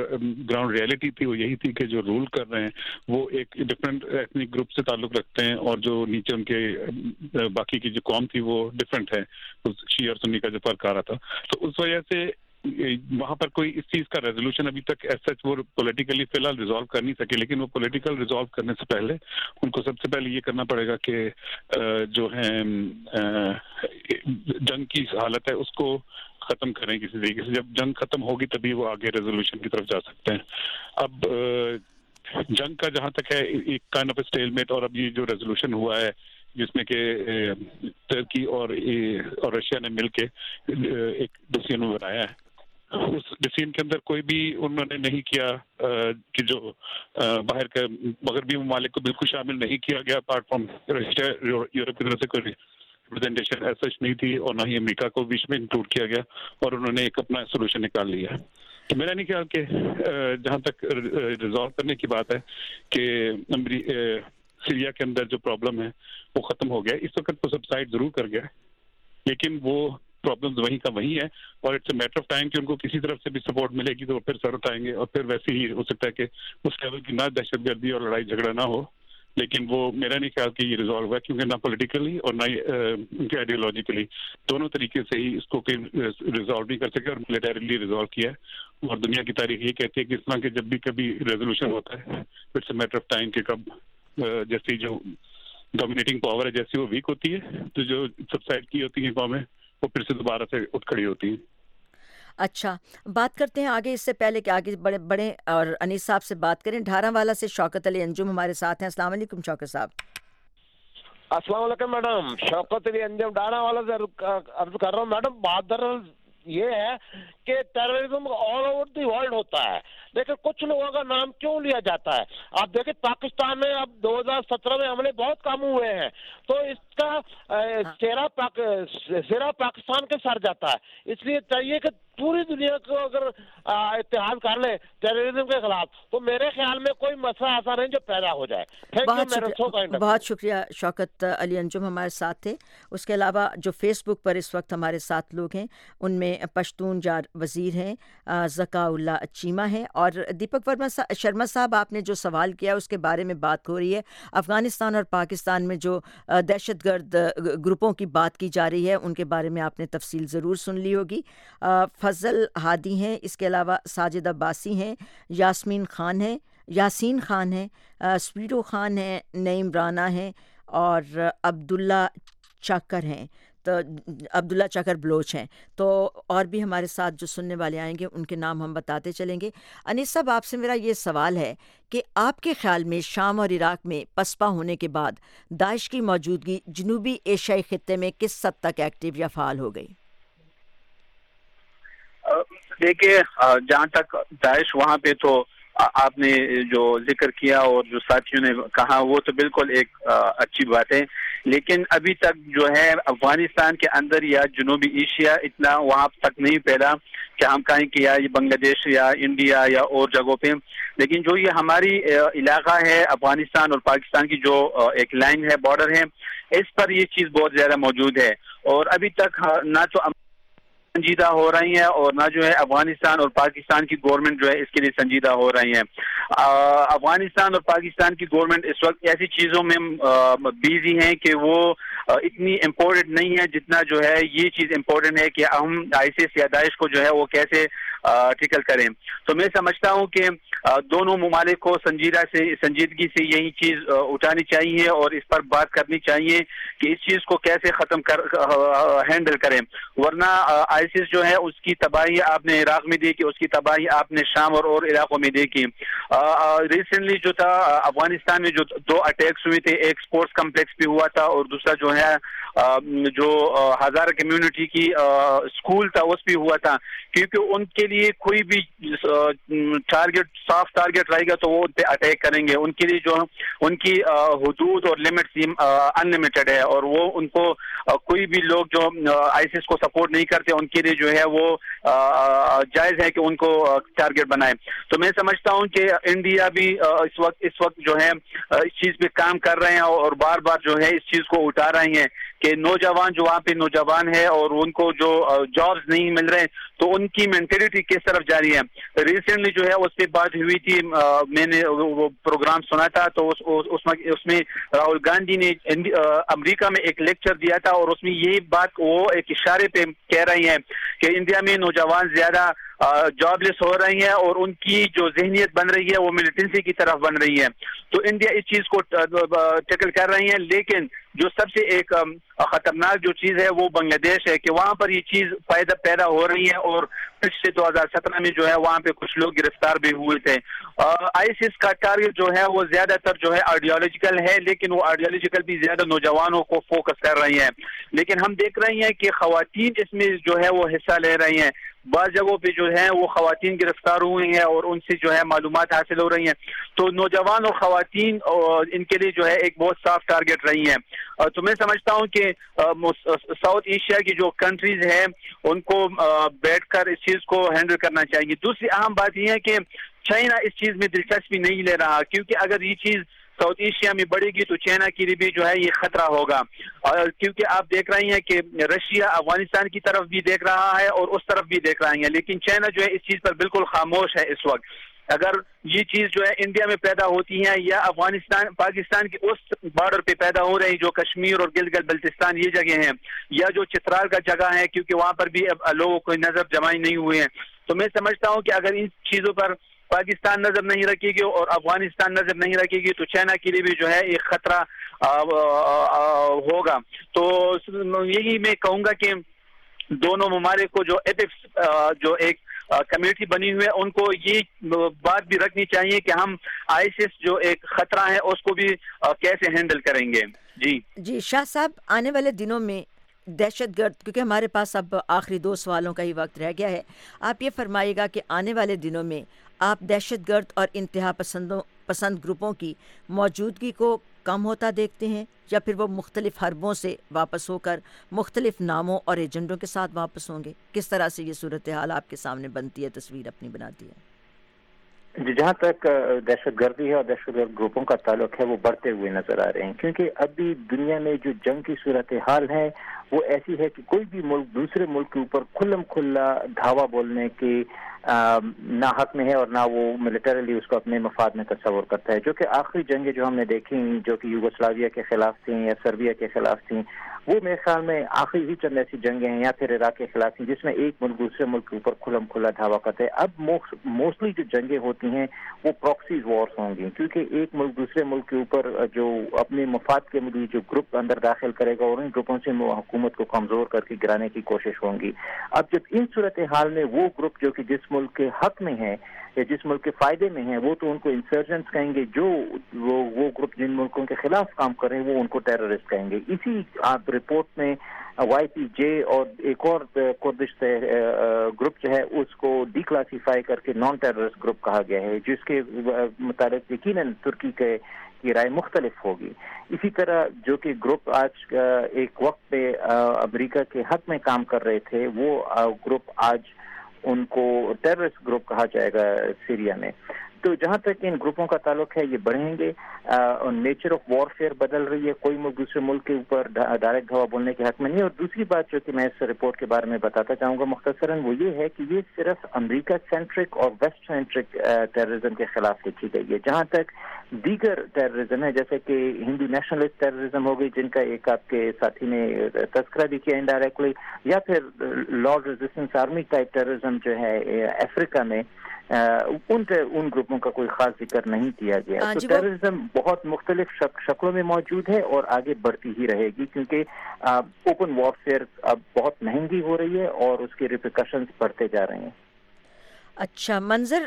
گراؤنڈ ریئلٹی تھی، وہ یہی تھی کہ جو رول کر رہے ہیں، وہ ایک ڈفرینٹ ایتھنک گروپ سے تعلق رکھتے ہیں اور جو نیچے ان کے باقی کی جو قوم تھی، وہ ڈفرینٹ ہے۔ شی اور سنی کا جو فرق آ رہا تھا۔ تو اس وجہ سے وہاں پر کوئی اس چیز کا ریزولوشن ابھی تک ایس سچ وہ پولیٹیکلی فی الحال ریزالو کر نہیں سکے، لیکن وہ پولیٹیکل ریزالو کرنے سے پہلے ان کو سب سے پہلے یہ کرنا پڑے گا کہ جو ہے جنگ کی حالت ہے اس کو ختم کریں کسی طریقے سے۔ جب جنگ ختم ہوگی تبھی وہ آگے ریزولوشن کی طرف جا سکتے ہیں۔ اب جنگ کا جہاں تک ہے، ایک کائنڈ آف اسٹیل میٹ اور اب یہ جو ریزولوشن ہوا ہے، جس میں کہ ترکی اور رشیا نے مل کے ایک ڈسیزن بنایا ہے۔ اس ڈسین کے اندر کوئی بھی انہوں نے نہیں کیا کہ جو باہر کے مغربی ممالک کو بالکل شامل نہیں کیا گیا اپارٹ فرام یورپ کی طرف سے کوئی ریپرزینٹیشن ایسا نہیں تھی اور نہ ہی امریکہ کو بیچ میں انکلوڈ کیا گیا اور انہوں نے ایک اپنا سولوشن نکال لیا۔ تو میرا نہیں خیال کہ جہاں تک ریزالو کرنے کی بات ہے کہ سیریا کے اندر جو پرابلم ہے وہ ختم ہو گیا۔ اس وقت تو سب سائڈ ضرور کر گیا، لیکن وہ پرابلم وہی کا وہی ہے اور it's a matter of time کہ ان کو کسی طرف سے بھی سپورٹ ملے گی تو وہ پھر سر اٹھائیں گے اور پھر ویسے ہی ہو سکتا ہے کہ اس لیول کی نہ دہشت گردی اور لڑائی جھگڑا نہ ہو، لیکن وہ میرا نہیں خیال کہ یہ ریزالو ہوا کیونکہ نہ پولیٹیکلی اور نہ ان کے آئیڈیولوجیکلی دونوں طریقے سے ہی اس کو ریزالو نہیں کر سکے اور ملیٹریلی ریزالو کیا ہے۔ اور دنیا کی تاریخ یہ کہتی ہے کہ اس طرح کے جب بھی کبھی ریزولوشن ہوتا ہے it's a matter of time کہ کب جیسی جو ڈومینیٹنگ پاور ہے، جیسی وہ ویک ہوتی ہے، تو جو سبسائڈ کی ہوتی ہیں قومیں وہ پھر سے دوبارہ سے اٹھ کھڑی ہوتی ہیں۔ اچھا بات کرتے ہیں آگے اس سے پہلے کہ آگے بڑے بڑے اور انیس صاحب سے بات کریں۔ ڈھارا والا سے شوکت علی انجم ہمارے ساتھ ہیں۔ السلام علیکم شوکت صاحب۔ السلام علیکم میڈم۔ شوکت علی انجم ڈھارا والا سے عرض کر رہا ہوں۔ میڈم بہادر یہ ہے کہ terrorism all over the world ہوتا ہے۔ لیکن کچھ لوگوں کا نام کیوں لیا جاتا ہے؟ آپ دیکھیں پاکستان میں اب دو ہزار سترہ میں حملے بہت کم ہوئے ہیں۔ تو اس کا سیرا پاکستان کے سر جاتا ہے۔ اس لیے چاہیے کہ پوری دنیا کو اگر اتحاد کر لے ٹیررزم کے خلاف تو میرے خیال میں کوئی مسئلہ ایسا نہیں جو پیدا ہو جائے۔ بہت شکریہ بہت شکریہ شوکت علی انجم ہمارے ساتھ تھے۔ اس کے علاوہ جو فیس بک پر اس وقت ہمارے ساتھ لوگ ہیں ان میں پشتون جار وزیر ہیں ذکا اللہ چیمہ ہیں اور دیپک ورما شرما صاحب، آپ نے جو سوال کیا، اس کے بارے میں بات ہو رہی ہے۔ افغانستان اور پاکستان میں جو دہشت گرد گروپوں کی بات کی جا رہی ہے، ان کے بارے میں آپ نے تفصیل ضرور سن لی ہوگی۔ فضل ہادی ہیں، اس کے علاوہ ساجد عباسی ہیں، یاسمین خان ہیں، یاسین خان ہیں سپیڈو خان ہیں، نعیم رانا ہیں اور عبداللہ چاکر ہیں۔ تو عبداللہ چکر بلوچ ہیں۔ تو اور بھی ہمارے ساتھ جو سننے والے آئیں گے، ان کے نام ہم بتاتے چلیں گے۔ انیس صاحب، آپ سے میرا یہ سوال ہے کہ آپ کے خیال میں شام اور عراق میں پسپا ہونے کے بعد داعش کی موجودگی جنوبی ایشیائی خطے میں کس حد تک ایکٹیو یا فعال ہو گئی؟ دیکھیے جہاں تک داعش وہاں پہ تو آپ نے جو ذکر کیا اور جو ساتھیوں نے کہا، وہ تو بالکل ایک اچھی بات ہے لیکن ابھی تک جو ہے افغانستان کے اندر یا جنوبی ایشیا اتنا وہاں تک نہیں پھیلا کہ ہم کہیں کہ یا یہ بنگلہ دیش یا انڈیا یا اور جگہوں پہ۔ لیکن جو یہ ہماری علاقہ ہے، افغانستان اور پاکستان کی جو ایک لائن ہے بارڈر ہے، اس پر یہ چیز بہت زیادہ موجود ہے۔ اور ابھی تک ہاں، نہ تو سنجیدہ ہو رہی ہیں اور نہ جو ہے افغانستان اور پاکستان کی گورنمنٹ جو ہے اس کے لیے سنجیدہ ہو رہی ہیں۔ افغانستان اور پاکستان کی گورنمنٹ اس وقت ایسی چیزوں میں بیزی ہیں کہ وہ اتنی امپورٹنٹ نہیں ہے جتنا جو ہے یہ چیز امپورٹنٹ ہے کہ ہم آئی سی یا داعش کو جو ہے وہ کیسے ٹکل کریں۔ تو میں سمجھتا ہوں کہ دونوں ممالک کو سنجیدہ سے، سنجیدگی سے یہی چیز اٹھانی چاہیے اور اس پر بات کرنی چاہیے کہ اس چیز کو کیسے ختم کر ہینڈل کریں۔ ورنہ آئیسس جو ہے، اس کی تباہی آپ نے عراق میں دیکھی، اس کی تباہی آپ نے شام اور اور علاقوں میں دیکھی۔ ریسنٹلی جو تھا افغانستان میں جو دو اٹیکس ہوئے تھے، ایک سپورٹس کمپلیکس بھی ہوا تھا اور دوسرا جو ہے جو ہزارہ کمیونٹی کی اسکول تھا، اس بھی ہوا تھا۔ کیونکہ ان کے لیے کوئی بھی ٹارگیٹ، صاف ٹارگیٹ رہے گا تو وہ ان پہ اٹیک کریں گے۔ ان کے لیے جو، ان کی حدود اور لمٹ ان لمیٹڈ ہے۔ اور وہ ان کو کوئی بھی لوگ جو آئیسس کو سپورٹ نہیں کرتے، ان کے لیے جو ہے وہ جائز ہے کہ ان کو ٹارگیٹ بنائے تو میں سمجھتا ہوں کہ انڈیا بھی اس وقت اس وقت جو ہے اس چیز پہ کام کر رہے ہیں اور بار بار جو ہے اس چیز کو اٹھا رہے ہیں۔ کہ نوجوان جو وہاں پہ نوجوان ہے اور ان کو جو جابز نہیں مل رہے تو ان کی مینٹلٹی کس طرف جاری ہے؟ ریسنٹلی جو ہے اس پہ بات ہوئی تھی میں نے وہ پروگرام سنا تھا، تو اس میں راہل گاندھی نے امریکہ میں ایک لیکچر دیا تھا اور اس میں یہی بات وہ ایک اشارے پہ کہہ رہی ہیں کہ انڈیا میں نوجوان زیادہ جاب لیس ہو رہی ہیں اور ان کی جو ذہنیت بن رہی ہے وہ ملیٹنسی کی طرف بن رہی ہے تو انڈیا اس چیز کو ٹیکل کر رہی ہیں، لیکن جو سب سے ایک خطرناک جو چیز ہے وہ بنگلہ دیش ہے کہ وہاں پر یہ چیز پیدا پیدا ہو رہی ہے اور پچھلے دو ہزار سترہ میں جو ہے وہاں پہ کچھ لوگ گرفتار بھی ہوئے تھے۔ آئیسس کا ٹارگیٹ جو ہے وہ زیادہ تر جو ہے آئیڈیالوجیکل ہے، لیکن وہ آئیڈیالوجیکل بھی زیادہ نوجوانوں کو فوکس کر رہی ہیں۔ لیکن ہم دیکھ رہے ہیں کہ خواتین اس میں جو ہے وہ حصہ لے رہی ہیں۔ بعض جگہوں پہ جو ہے وہ خواتین گرفتار ہوئی ہیں اور ان سے جو ہے معلومات حاصل ہو رہی ہیں۔ تو نوجوان اور خواتین ان کے لیے جو ہے ایک بہت صاف ٹارگیٹ رہی ہیں۔ تو میں سمجھتا ہوں کہ ساؤتھ ایشیا کی جو کنٹریز ہیں، ان کو بیٹھ کر اس چیز کو ہینڈل کرنا چاہیے دوسری اہم بات یہ ہے کہ چائنا اس چیز میں دلچسپی نہیں لے رہا، کیونکہ اگر یہ چیز ساؤتھ ایشیا میں بڑھے گی تو چائنا کے لیے بھی جو ہے یہ خطرہ ہوگا۔ اور کیونکہ آپ دیکھ رہے ہیں کہ رشیا افغانستان کی طرف بھی دیکھ رہا ہے اور اس طرف بھی دیکھ رہے ہیں، لیکن چائنا جو ہے اس چیز پر بالکل خاموش ہے اس وقت۔ اگر یہ چیز جو ہے انڈیا میں پیدا ہوتی ہے یا افغانستان، پاکستان کی اس بارڈر پہ پیدا ہو رہی جو کشمیر اور گلگت بلتستان، یہ جگہ ہیں۔ یا جو چترال کا جگہ ہے، کیونکہ وہاں پر بھی لوگوں کو نظر جمائی نہیں ہوئے ہیں۔ تو میں سمجھتا ہوں کہ اگر ان چیزوں پر پاکستان نظر نہیں رکھے گی اور افغانستان نظر نہیں رکھے گی، تو چائنا کے لیے بھی جو ہے ایک خطرہ ہوگا۔ تو یہی میں کہوں گا کہ دونوں ممالک کو جو ایپکس جو ایک کمیٹی بنی ہوئی ہے، ان کو یہ بات بھی رکھنی چاہیے کہ ہم آئیسس جو ایک خطرہ ہے، اس کو بھی کیسے ہینڈل کریں گے۔ جی۔ جی شاہ صاحب، آنے والے دنوں میں دہشت گرد، کیونکہ ہمارے پاس اب آخری دو سوالوں کا ہی وقت رہ گیا ہے، آپ یہ فرمائیے گا کہ آنے والے دنوں میں آپ دہشت گرد اور انتہا پسندوں پسند گروپوں کی موجودگی کو کم ہوتا دیکھتے ہیں یا پھر وہ مختلف حربوں سے واپس ہو کر مختلف ناموں اور ایجنڈوں کے ساتھ واپس ہوں گے؟ کس طرح سے یہ صورتحال آپ کے سامنے بنتی ہے، تصویر اپنی بناتی ہے؟ جی جہاں تک دہشت گردی ہے اور دہشت گرد گروپوں کا تعلق ہے، وہ بڑھتے ہوئے نظر آ رہے ہیں۔ کیونکہ ابھی دنیا میں جو جنگ کی صورتحال ہے، وہ ایسی ہے کہ کوئی بھی ملک، دوسرے ملک کے اوپر کھلم کھلا دھاوا بولنے کی نہ حق میں ہے اور نہ وہ ملٹریلی اس کو اپنے مفاد میں تصور کرتا ہے۔ جو کہ آخری جنگیں جو ہم نے دیکھی جو کہ یوگوسلاویہ کے خلاف تھیں یا سربیا کے خلاف تھیں، وہ میرے خیال میں آخری ہی چند ایسی جنگیں ہیں یا پھر عراق کے خلاف تھیں، جس میں ایک ملک دوسرے ملک کے اوپر کھلم کھلا دھاوا کرتے ہیں اب موسٹلی جو جنگیں ہوتی ہیں، وہ پراکسیز وارس ہوں گی۔ کیونکہ ایک ملک دوسرے ملک کے اوپر جو اپنے مفاد کے مدعی جو گروپ اندر داخل کرے گا، اور ان گروپوں سے حکومت کو کمزور کر کے گرانے کی کوشش ہوں گی۔ اب جب ان صورت حال میں وہ گروپ جو کہ جس ملک کے حق میں ہیں یا جس ملک کے فائدے میں ہیں، وہ تو ان کو انسرجنس کہیں گے، جو وہ گروپ جن ملکوں کے خلاف کام کر رہے ہیں، وہ ان کو ٹیررسٹ کہیں گے۔ اسی آپ رپورٹ میں وائی پی جے اور ایک اور کردش گروپ جو ہے، اس کو ڈی کلاسیفائی کر کے نان ٹیررسٹ گروپ کہا گیا ہے، جس کے متعلق یقیناً ترکی کے، کی رائے مختلف ہوگی۔ اسی طرح جو کہ گروپ آج ایک وقت پہ امریکہ کے حق میں کام کر رہے تھے، وہ گروپ آج ان کو ٹیررسٹ گروپ کہا جائے گا سیریا میں۔ تو جہاں تک ان گروپوں کا تعلق ہے، یہ بڑھیں گے۔ نیچر آف وار فیئر بدل رہی ہے۔ کوئی ملک دوسرے ملک کے اوپر ڈائریکٹ ہوا بولنے کے حق میں نہیں اور دوسری بات جو کہ میں اس رپورٹ کے بارے میں بتاتا چاہوں گا مختصراً، وہ یہ ہے کہ یہ صرف امریکہ سینٹرک اور ویسٹ سینٹرک ٹیررزم کے خلاف لکھی گئی ہے۔ جہاں تک دیگر ٹیررزم ہے، جیسے کہ ہندو نیشنلسٹ ٹیررزم ہو گئی، جن کا ایک آپ کے ساتھی نے تذکرہ بھی کیا انڈائریکٹلی یا پھر Lord resistance army type terrorism جو ہے افریقہ میں۔ ان ان گروپوں کا کوئی خاص ذکر نہیں کیا گیا۔ تو ٹیررزم بہت مختلف شکلوں میں موجود ہے اور آگے بڑھتی ہی رہے گی کیونکہ اوپن وارفیئر اب بہت مہنگی ہو رہی ہے اور اس کے ریپریکشنز بڑھتے جا رہے ہیں۔ اچھا منظر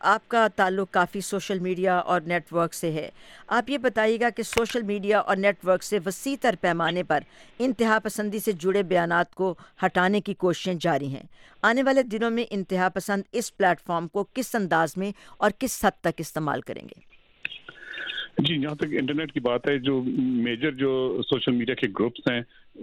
آپ کا تعلق کافی سوشل میڈیا اور نیٹ ورک سے ہے۔ آپ یہ بتائیے گا کہ سوشل میڈیا اور نیٹ ورک سے وسیع تر پیمانے پر انتہا پسندی سے جڑے بیانات کو ہٹانے کی کوششیں جاری ہیں۔ آنے والے دنوں میں انتہا پسند اس پلیٹ فارم کو کس انداز میں اور کس حد تک استعمال کریں گے؟ جی جہاں تک انٹرنیٹ کی بات ہے، جو میجر جو سوشل میڈیا کے گروپس ہیں،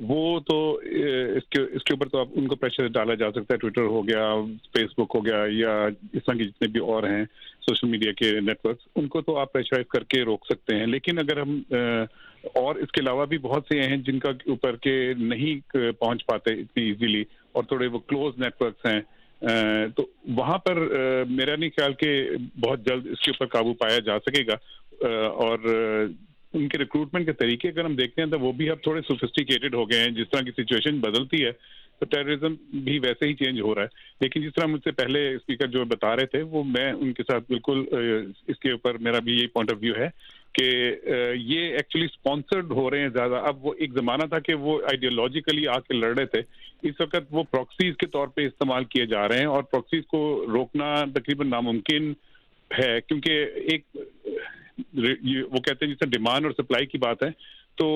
وہ تو، اس کے اس کے اوپر تو آپ ان کو پریشر ڈالا جا سکتا ہے ٹویٹر ہو گیا فیس بک ہو گیا، یا اس طرح کے جتنے بھی اور ہیں سوشل میڈیا کے نیٹ ورکس ان کو تو آپ پریشرائز کر کے روک سکتے ہیں۔ لیکن اگر ہم اور اس کے علاوہ بھی بہت سے ہیں جن کا اوپر کے نہیں پہنچ پاتے اتنی ایزیلی اور تھوڑے وہ کلوز نیٹ ورکس ہیں تو وہاں پر میرا نہیں خیال کہ بہت جلد اس کے اوپر قابو پایا جا سکے گا۔ اور ان کے ریکروٹمنٹ کے طریقے اگر ہم دیکھتے ہیں تو وہ بھی اب تھوڑے سوفسٹیکیٹڈ ہو گئے ہیں۔ جس طرح کی سچویشن بدلتی ہے، تو ٹیررزم بھی ویسے ہی چینج ہو رہا ہے۔ لیکن جس طرح مجھ سے پہلے اسپیکر جو بتا رہے تھے، وہ میں ان کے ساتھ بالکل اس کے اوپر میرا بھی یہی پوائنٹ آف ویو ہے کہ یہ ایکچولی اسپانسرڈ ہو رہے ہیں زیادہ۔ اب وہ ایک زمانہ تھا کہ وہ آئیڈیولوجیکلی آ کے لڑ رہے تھے۔ اس وقت وہ پروکسیز کے طور پہ استعمال کیے جا رہے ہیں اور پروکسیز کو روکنا تقریباً ناممکن ہے۔ کیونکہ ایک وہ کہتے ہیں جیسے ڈیمانڈ اور سپلائی کی بات ہے، تو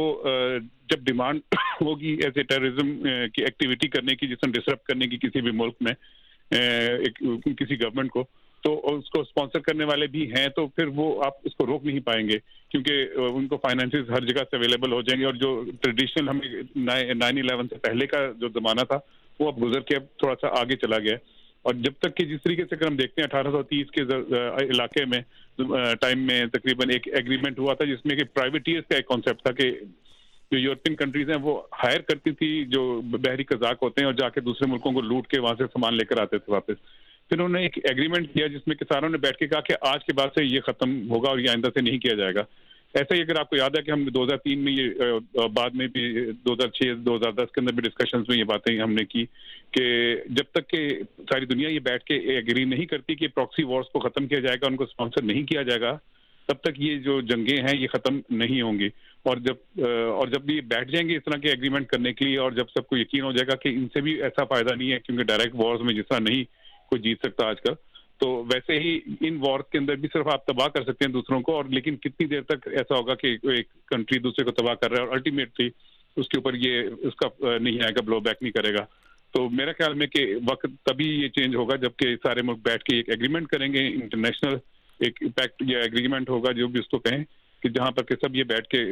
جب ڈیمانڈ <coughs> ہوگی ایسے ٹیررزم کی ایکٹیویٹی کرنے کی، جسے ڈسرپ کرنے کی کسی بھی ملک میں کسی گورنمنٹ کو، تو اس کو اسپانسر کرنے والے بھی ہیں، تو پھر وہ آپ اس کو روک نہیں پائیں گے، کیونکہ ان کو فائنینسز ہر جگہ سے اویلیبل ہو جائیں گے، اور جو ٹریڈیشنل ہمیں نائن الیون سے پہلے کا جو زمانہ تھا، وہ اب گزر کے اب تھوڑا سا آگے چلا گیا اور جب تک کہ جس طریقے سے اگر ہم دیکھتے ہیں اٹھارہ سو تیس کے علاقے میں ٹائم میں تقریباً ایک ایگریمنٹ ہوا تھا جس میں کہ پرائیویٹیز کا ایک کانسیپٹ تھا کہ جو یورپین کنٹریز ہیں وہ ہائر کرتی تھی جو بحری قزاق ہوتے ہیں اور جا کے دوسرے ملکوں کو لوٹ کے وہاں سے سامان لے کر آتے تھے واپس۔ پھر انہوں نے ایک ایگریمنٹ کیا جس میں کسانوں نے بیٹھ کے کہا کہ آج کے بعد سے یہ ختم ہوگا اور یہ آئندہ سے نہیں کیا جائے گا۔ ایسا ہی اگر آپ کو یاد ہے کہ ہم دو ہزار تین میں یہ بعد میں بھی دو ہزار چھ، دو ہزار دس کے اندر بھی ڈسکشنز میں یہ باتیں ہم نے کی کہ جب تک کہ ساری دنیا یہ بیٹھ کے ایگری نہیں کرتی کہ پراکسی وارس کو ختم کیا جائے گا، ان کو اسپانسر نہیں کیا جائے گا، تب تک یہ جو جنگیں ہیں یہ ختم نہیں ہوں گی۔ اور جب اور جب بھی بیٹھ جائیں گے اس طرح کے ایگریمنٹ کرنے کے لیے اور جب سب کو یقین ہو جائے گا کہ ان سے بھی ایسا فائدہ نہیں ہے کیونکہ ڈائریکٹ وارز میں جس طرح نہیں کوئی جیت سکتا آج کل تو ویسے ہی ان وارس کے اندر بھی صرف آپ تباہ کر سکتے ہیں دوسروں کو، اور لیکن کتنی دیر تک ایسا ہوگا کہ ایک کنٹری دوسرے کو تباہ کر رہا ہے اور الٹیمیٹلی اس کے اوپر یہ، اس کا نہیں آئے گا بلو بیک نہیں کرے گا۔ تو میرا خیال میں کہ وقت تبھی یہ چینج ہوگا جبکہ سارے ملک بیٹھ کے ایک ایگریمنٹ کریں گے انٹرنیشنل ایک پیکٹ یا ایگریمنٹ ہوگا، جو بھی اس کو کہیں کہ جہاں پر کہ سب یہ بیٹھ کے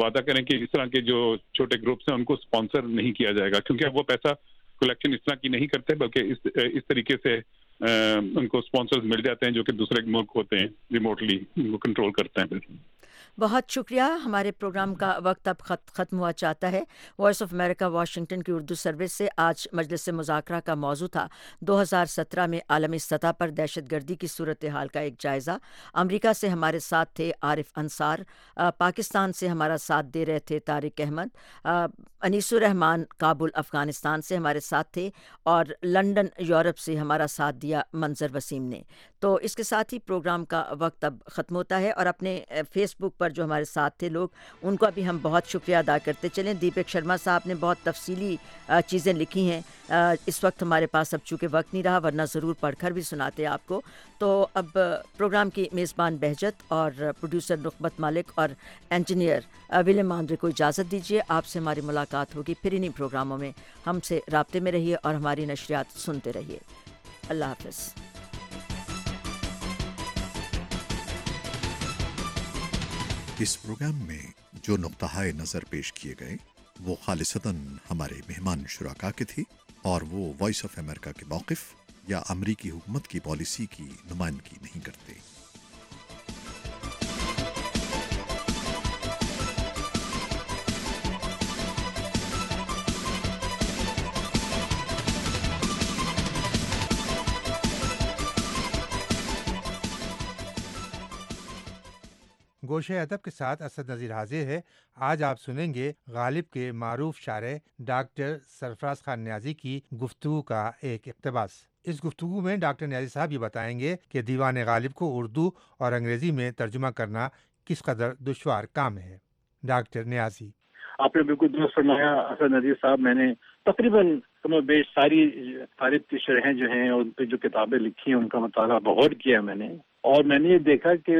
وعدہ کریں کہ اس طرح کے جو چھوٹے گروپس ہیں ان کو اسپانسر نہیں کیا جائے گا۔ کیونکہ اب وہ پیسہ کلیکشن اس طرح کی نہیں کرتے، بلکہ اس اس طریقے سے ان کو اسپانسرز مل جاتے ہیں جو کہ دوسرے ملک ہوتے ہیں ریموٹلی ان کو کنٹرول کرتے ہیں بہت شکریہ۔ ہمارے پروگرام کا وقت اب ختم ہوا چاہتا ہے۔ وائس آف امریکہ، واشنگٹن کی اردو سروس سے آج مجلس مذاکرہ کا موضوع تھا۔ دو ہزار سترہ میں عالمی سطح پر دہشت گردی کی صورتحال کا ایک جائزہ۔ امریکہ سے ہمارے ساتھ تھے عارف انصار۔ پاکستان سے ہمارا ساتھ دے رہے تھے طارق احمد۔ انیس الرحمان کابل، افغانستان سے ہمارے ساتھ تھے اور لنڈن، یورپ سے ہمارا ساتھ دیا منظر وسیم نے۔ تو اس کے ساتھ ہی پروگرام کا وقت اب ختم ہوتا ہے اور اپنے فیس بک پر جو ہمارے ساتھ تھے لوگ، ان کا بھی ہم بہت شکریہ ادا کرتے چلیں۔ دیپک شرما صاحب نے بہت تفصیلی چیزیں لکھی ہیں۔ اس وقت ہمارے پاس اب چونکہ وقت نہیں رہا، ورنہ ضرور پڑھ کر بھی سناتے آپ کو۔ تو اب پروگرام کی میزبان بہجت اور پروڈیوسر نقبت مالک اور انجینئر ولیم آندرے کو اجازت دیجیے آپ سے ہماری ملاقات ہوگی پھر انہیں پروگراموں میں۔ ہم سے رابطے میں رہیے اور ہماری نشریات سنتے رہیے۔ اللہ حافظ۔ اس پروگرام میں جو نقطہ نظر پیش کیے گئے، وہ خالصتاً ہمارے مہمان شراکا کے تھے اور وہ وائس آف امریکہ کے موقف یا امریکی حکومت کی پالیسی کی نمائندگی نہیں کرتے۔ گوشے ادب کے ساتھ اسد نذیر حاضر ہے۔ آج آپ سنیں گے غالب کے معروف شاعر ڈاکٹر سرفراز خان نیازی کی گفتگو کا ایک اقتباس۔ اس گفتگو میں ڈاکٹر نیازی صاحب یہ بتائیں گے کہ دیوان غالب کو اردو اور انگریزی میں ترجمہ کرنا کس قدر دشوار کام ہے۔ ڈاکٹر نیازی۔ آپ نے بالکل درست فرمایا، اسد نذیر صاحب، میں نے تقریباً کم و بیش ساری طارف کی شرحیں جو ہیں، ان پہ جو کتابیں لکھی ہیں، ان کا مطالعہ بہت کیا میں نے۔ اور میں نے یہ دیکھا کہ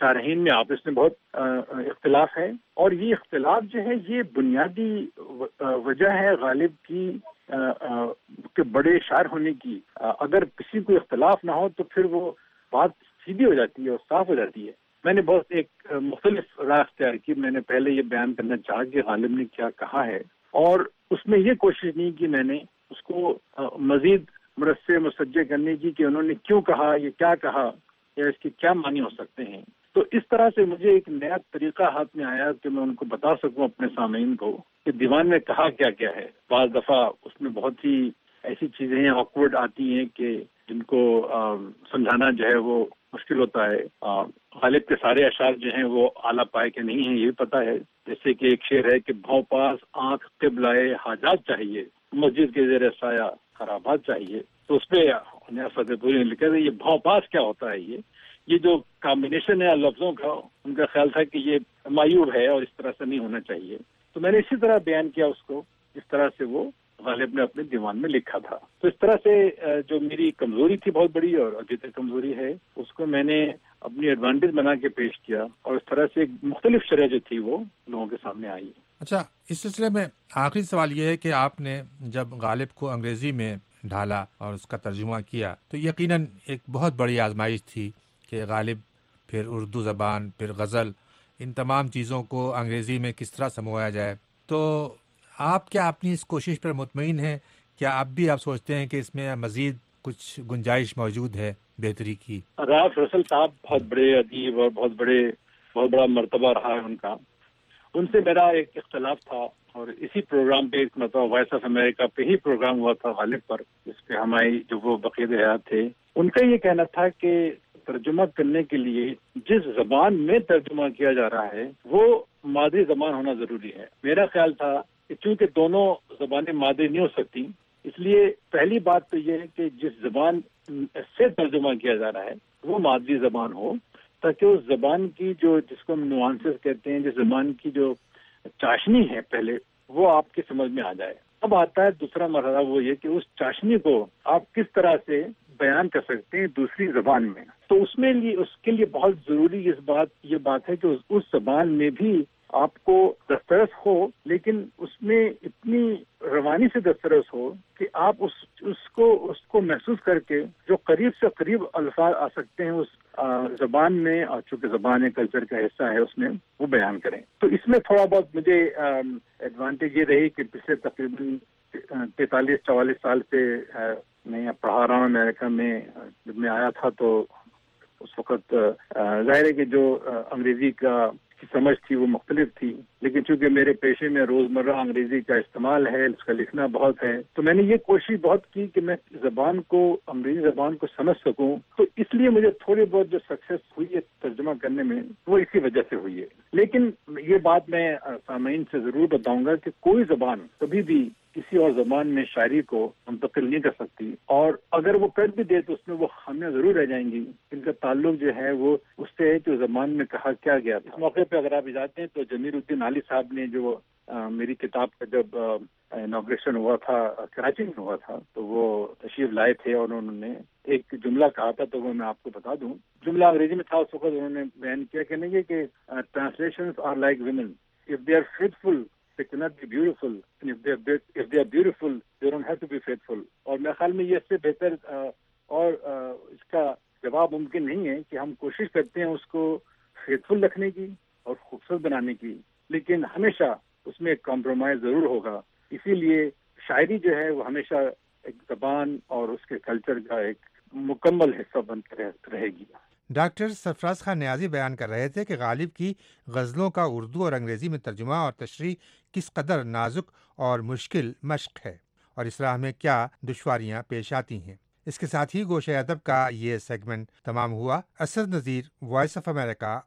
شارحین میں آپس میں بہت اختلاف ہے۔ اور یہ اختلاف جو ہے، یہ بنیادی وجہ ہے غالب کی کے بڑے شاعر ہونے کی۔ اگر کسی کو اختلاف نہ ہو تو پھر وہ بات سیدھی ہو جاتی ہے اور صاف ہو جاتی ہے۔ میں نے بہت ایک مختلف راہ اختیار کی۔ میں نے پہلے یہ بیان کرنا چاہا کہ غالب نے کیا کہا ہے۔ اور اس میں یہ کوشش نہیں کی میں نے اس کو مزید مرثے مسجے کرنے کی کہ انہوں نے کیوں کہا، یہ کیا کہا، یا اس کے کیا معنی ہو سکتے ہیں۔ تو اس طرح سے مجھے ایک نیا طریقہ ہاتھ میں آیا کہ میں ان کو بتا سکوں اپنے سامعین کو کہ دیوان میں کہا کیا کیا ہے۔ بعض دفعہ اس میں بہت ہی ایسی چیزیں ہیں آکورڈ آتی ہیں کہ جن کو سمجھانا جو ہے وہ مشکل ہوتا ہے۔ غالب کے سارے اشعار جو ہیں وہ اعلیٰ پائے کے نہیں ہیں، یہ بھی پتا ہے۔ جیسے کہ ایک شعر ہے کہ بھاؤ پاس آنکھ قبلائے حاجات چاہیے، مسجد کے زیر سایہ خرابات چاہیے۔ تو اس پہ فتح پوری نے لکھا یہ بھاؤ پاس کیا ہوتا ہے یہ؟ یہ جو کمبینیشن ہے لفظوں کا، ان کا خیال تھا کہ یہ مایوب ہے اور اس طرح سے نہیں ہونا چاہیے۔ تو میں نے اسی طرح بیان کیا اس کو، جس طرح سے وہ غالب نے اپنے دیوان میں لکھا تھا۔ تو اس طرح سے جو میری کمزوری تھی بہت بڑی اور ابھی تک کمزوری ہے، اس کو میں نے اپنی ایڈوانٹیج بنا کے پیش کیا اور اس طرح سے مختلف شرح جو تھی وہ لوگوں کے سامنے آئی۔ اچھا اس سلسلے میں آخری سوال یہ ہے کہ آپ نے جب غالب کو انگریزی میں ڈھالا اور اس کا ترجمہ کیا، تو یقیناً ایک بہت بڑی آزمائش تھی۔ کہ غالب، پھر اردو زبان، پھر غزل، ان تمام چیزوں کو انگریزی میں کس طرح سموایا جائے؟ تو آپ کیا اپنی اس کوشش پر مطمئن ہیں؟ کیا آپ بھی آپ سوچتے ہیں کہ اس میں مزید کچھ گنجائش موجود ہے بہتری کی؟ راف رسل صاحب بہت بڑے ادیب اور بہت بڑے، بہت بڑا مرتبہ رہا ہے ان کا۔ ان سے میرا ایک اختلاف تھا اور اسی پروگرام پہ ایک مرتبہ وائس آف امریکہ پہ ہی پروگرام ہوا تھا غالب پر، جس پہ ہماری جو وہ بقید حیات تھے۔ ان کا یہ کہنا تھا کہ ترجمہ کرنے کے لیے جس زبان میں ترجمہ کیا جا رہا ہے، وہ مادری زبان ہونا ضروری ہے۔ میرا خیال تھا کہ چونکہ دونوں زبانیں مادری نہیں ہو سکتی، اس لیے پہلی بات تو یہ ہے کہ جس زبان سے ترجمہ کیا جا رہا ہے، وہ مادری زبان ہو، تاکہ اس زبان کی جو جس کو ہم نوانسز کہتے ہیں، جس زبان کی جو چاشنی ہے پہلے، وہ آپ کی سمجھ میں آ جائے۔ اب آتا ہے دوسرا مرحلہ، وہ یہ کہ اس چاشنی کو آپ کس طرح سے بیان کر سکتے ہیں دوسری زبان میں۔ تو اس میں لیے اس کے لیے بہت ضروری اس بات یہ بات ہے کہ اس زبان میں بھی آپ کو دسترس ہو، لیکن اس میں اتنی روانی سے دسترس ہو کہ آپ اس اس کو اس کو محسوس کر کے جو قریب سے قریب الفاظ آ سکتے ہیں، اس زبان میں اور چونکہ زبان کلچر کا حصہ ہے، اس میں وہ بیان کریں۔ تو اس میں تھوڑا بہت مجھے ایڈوانٹیج یہ رہی کہ پچھلے تقریباً تینتالیس، چوالیس سال سے میں پڑھا رہا ہوں، امریکہ میں، جب میں آیا تھا تو اس وقت ظاہر ہے کہ جو انگریزی کا کی سمجھ تھی وہ مختلف تھی، لیکن چونکہ میرے پیشے میں روزمرہ انگریزی کا استعمال ہے، اس کا لکھنا بہت ہے، تو میں نے یہ کوشش بہت کی کہ میں زبان کو، انگریزی زبان کو سمجھ سکوں، تو اس لیے مجھے تھوڑی بہت جو سکسیس ہوئی ہے ترجمہ کرنے میں، وہ اسی وجہ سے ہوئی ہے۔ لیکن یہ بات میں سامعین سے ضرور بتاؤں گا کہ کوئی زبان کبھی بھی کسی اور زبان میں شاعری کو منتقل نہیں کر سکتی اور اگر وہ کر بھی دے تو اس میں وہ خامیاں ضرور رہ جائیں گی۔ ان کا تعلق جو ہے وہ اس سے ہے کہ زبان میں کہا کیا گیا تھا۔ اس موقع پہ اگر آپ جاتے ہیں تو جمیر الدین علی صاحب نے جو میری کتاب کا جب انوگریشن ہوا تھا، کراچی میں ہوا تھا، تو وہ تشریف لائے تھے اور انہوں نے ایک جملہ کہا تھا تو وہ میں آپ کو بتا دوں۔ جملہ انگریزی میں تھا، اس وقت انہوں نے بیان کیا کہ نہیں کہ translation are like women if they are faithful they cannot be beautiful. And if they're, if they are beautiful, they don't have to be faithful. اور میرے خیال میں یہ اس سے بہتر اور اس کا جواب ممکن نہیں ہے کہ ہم کوشش کرتے ہیں اس کو فیتفل رکھنے کی اور خوبصورت بنانے کی لیکن ہمیشہ اس میں ایک کمپرومائز ضرور ہوگا اسی لیے شاعری جو ہے وہ ہمیشہ ایک زبان اور اس کے کلچر کا ایک مکمل حصہ بن رہے گی ڈاکٹر سرفراز خان نیازی بیان کر رہے تھے کہ غالب کی غزلوں کا اردو اور انگریزی میں ترجمہ اور تشریح کس قدر نازک اور مشکل مشق ہے اور اس راہ میں کیا دشواریاں پیش آتی ہیں۔ اس کے ساتھ ہی گوشہ ادب کا یہ سیگمنٹ تمام ہوا۔ Asad Nazir voice of America